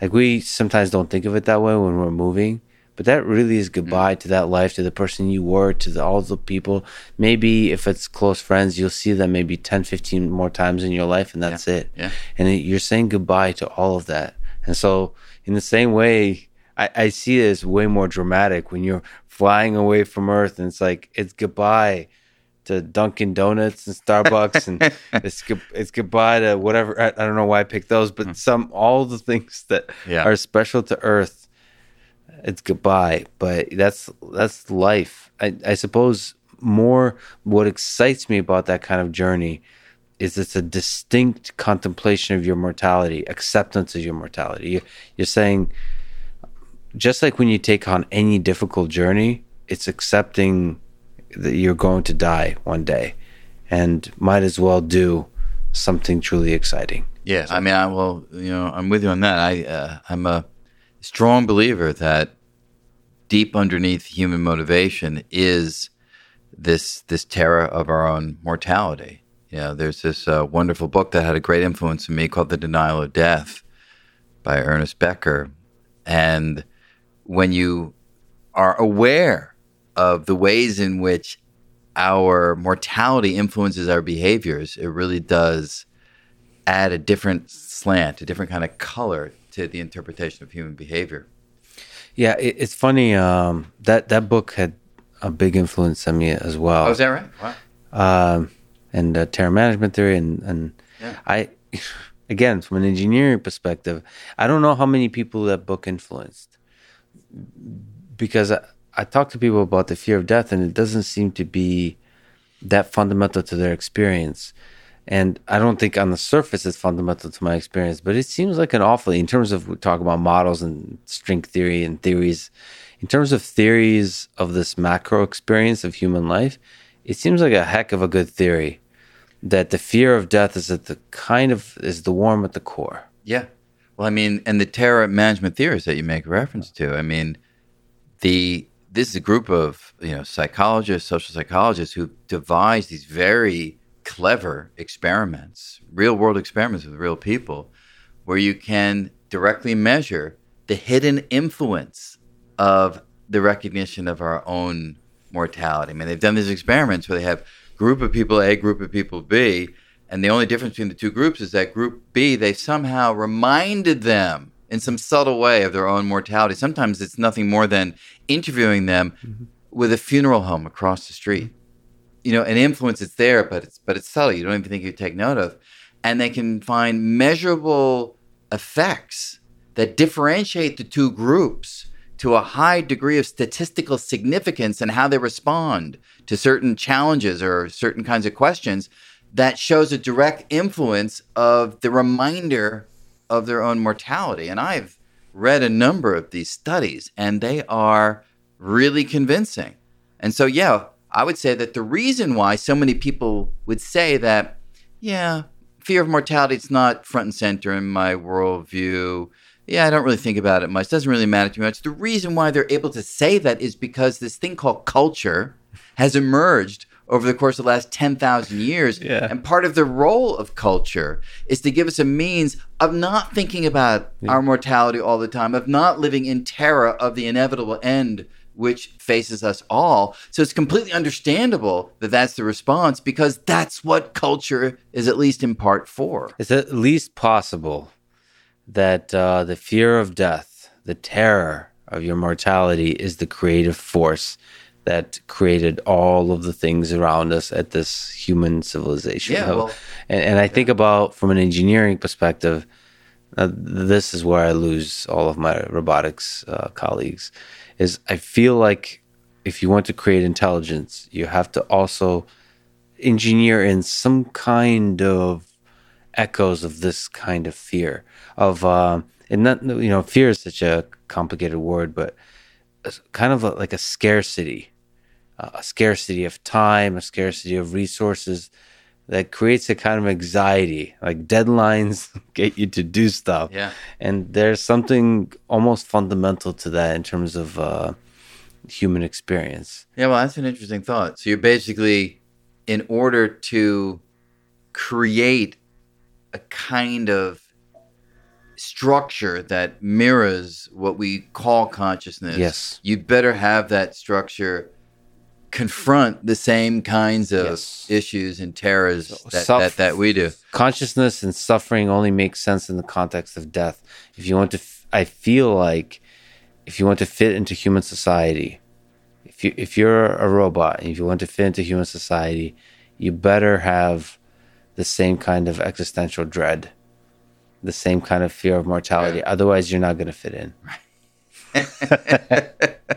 Like we sometimes don't think of it that way when we're moving, but that really is goodbye mm. to that life, to the person you were, to the, all the people. Maybe if it's close friends, you'll see them maybe 10, 15 more times in your life, and that's yeah. it. Yeah. And you're saying goodbye to all of that. And so, in the same way, I, I see it as way more dramatic when you're flying away from Earth and it's like it's goodbye to Dunkin' Donuts and Starbucks and it's it's goodbye to whatever. I, I, don't know why I picked those, but hmm. some all the things that yeah. are special to Earth, it's goodbye. But that's that's life. I, I suppose more what excites me about that kind of journey is it's a distinct contemplation of your mortality, acceptance of your mortality. You, you're saying, just like when you take on any difficult journey, it's accepting that you're going to die one day and might as well do something truly exciting. Yeah, I mean, I will. You know, I'm with you on that. I uh, I'm a strong believer that deep underneath human motivation is this this terror of our own mortality. You know, there's this uh, wonderful book that had a great influence on me called The Denial of Death by Ernest Becker. And when you are aware of the ways in which our mortality influences our behaviors, it really does add a different slant, a different kind of color to the interpretation of human behavior. Yeah, it's funny. Um, that that book had a big influence on me as well. Oh, is that right? Wow. Um, and uh, terror management theory and and yeah. I again from an engineering perspective I don't know how many people that book influenced because I, I talk to people about the fear of death and it doesn't seem to be that fundamental to their experience and I don't think on the surface it's fundamental to my experience but it seems like an awfully in terms of we talk about models and string theory and theories in terms of theories of this macro experience of human life it seems like a heck of a good theory that the fear of death is at the kind of is the worm at the core. Yeah. Well, I mean, and the terror management theories that you make reference to. I mean, the this is a group of you know psychologists, social psychologists who devised these very clever experiments, real world experiments with real people, where you can directly measure the hidden influence of the recognition of our own mortality. I mean, they've done these experiments where they have group of people A, group of people B. And the only difference between the two groups is that group B, they somehow reminded them in some subtle way of their own mortality. Sometimes it's nothing more than interviewing them mm-hmm. with a funeral home across the street. You know, an influence is there, but it's but it's subtle. You don't even think you take note of. And they can find measurable effects that differentiate the two groups to a high degree of statistical significance in how they respond to certain challenges or certain kinds of questions that shows a direct influence of the reminder of their own mortality. And I've read a number of these studies, and they are really convincing. And so, yeah, I would say that the reason why so many people would say that, yeah, fear of mortality is not front and center in my worldview yeah, I don't really think about it much. It doesn't really matter too much. The reason why they're able to say that is because this thing called culture has emerged over the course of the last 10,000 years. Yeah. And part of the role of culture is to give us a means of not thinking about yeah. our mortality all the time, of not living in terror of the inevitable end which faces us all. So it's completely understandable that that's the response because that's what culture is at least in part for. It's at least possible that uh, the fear of death, the terror of your mortality, is the creative force that created all of the things around us at this human civilization. Yeah, well, and, and, I think about from an engineering perspective, uh, this is where I lose all of my robotics uh, colleagues. Is I feel like if you want to create intelligence, you have to also engineer in some kind of echoes of this kind of fear of uh, and not you know fear is such a complicated word, but kind of a, like a scarcity, uh, a scarcity of time, a scarcity of resources that creates a kind of anxiety. Like deadlines get you to do stuff, yeah. And there's something almost fundamental to that in terms of uh, human experience. Yeah, well, that's an interesting thought. So you're basically, in order to create a kind of structure that mirrors what we call consciousness, yes. you'd better have that structure confront the same kinds of yes. issues and terrors that, that, that, we do. Consciousness and suffering only makes sense in the context of death. If you want to, f- I feel like if you want to fit into human society, if you if you're a robot and if you want to fit into human society, you better have the same kind of existential dread, the same kind of fear of mortality. Yeah. Otherwise, you're not going to fit in.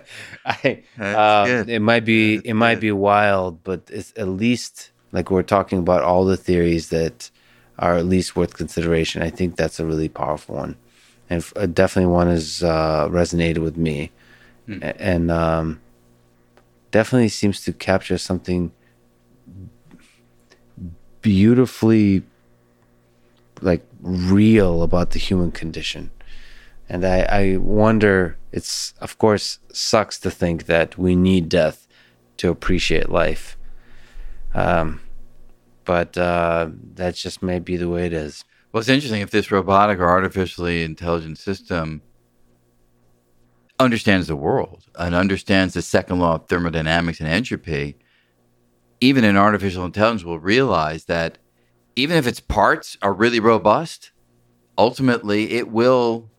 I, uh, it might be That's it might good. be wild, but it's at least like we're talking about all the theories that are at least worth consideration. I think that's a really powerful one, and f- uh, definitely one has uh, resonated with me. A- and um, definitely seems to capture something beautifully like real about the human condition. And I, I wonder, it's of course sucks to think that we need death to appreciate life. Um, but uh, that's just maybe the way it is. Well, it's interesting if this robotic or artificially intelligent system understands the world and understands the second law of thermodynamics and entropy, even an artificial intelligence will realize that even if its parts are really robust, ultimately it will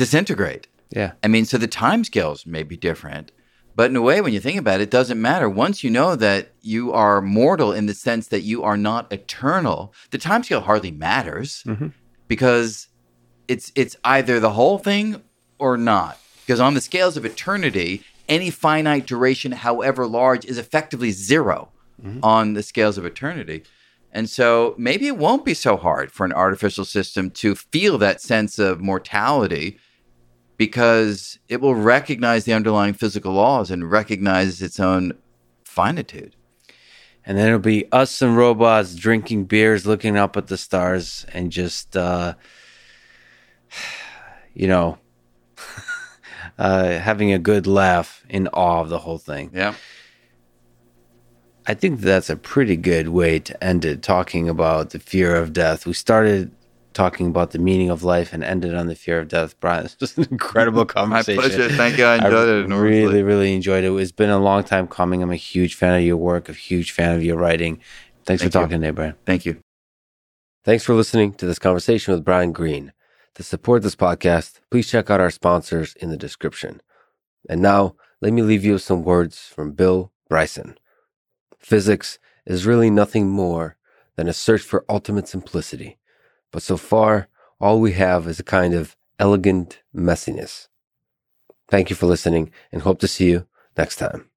disintegrate. Yeah. I mean, so the time scales may be different, but in a way, when you think about it, it doesn't matter. Once you know that you are mortal in the sense that you are not eternal, the time scale hardly matters Mhm. because it's it's either the whole thing or not. Because on the scales of eternity, any finite duration, however large, is effectively 0 on the scales of eternity. And so maybe it won't be so hard for an artificial system to feel that sense of mortality because it will recognize the underlying physical laws and recognize its own finitude. And then it'll be us and robots drinking beers, looking up at the stars, and just, uh, you know, uh, having a good laugh in awe of the whole thing. Yeah. I think that's a pretty good way to end it, talking about the fear of death. We started talking about the meaning of life and ended on the fear of death. Brian, it's just an incredible conversation. My pleasure. Thank you. I enjoyed it enormously. really, really enjoyed it. It's been a long time coming. I'm a huge fan of your work, a huge fan of your writing. Thanks Thank for you. talking today, Brian. Thank you. Thanks for listening to this conversation with Brian Greene. To support this podcast, please check out our sponsors in the description. And now, let me leave you with some words from Bill Bryson. Physics is really nothing more than a search for ultimate simplicity. But so far, all we have is a kind of elegant messiness. Thank you for listening and hope to see you next time.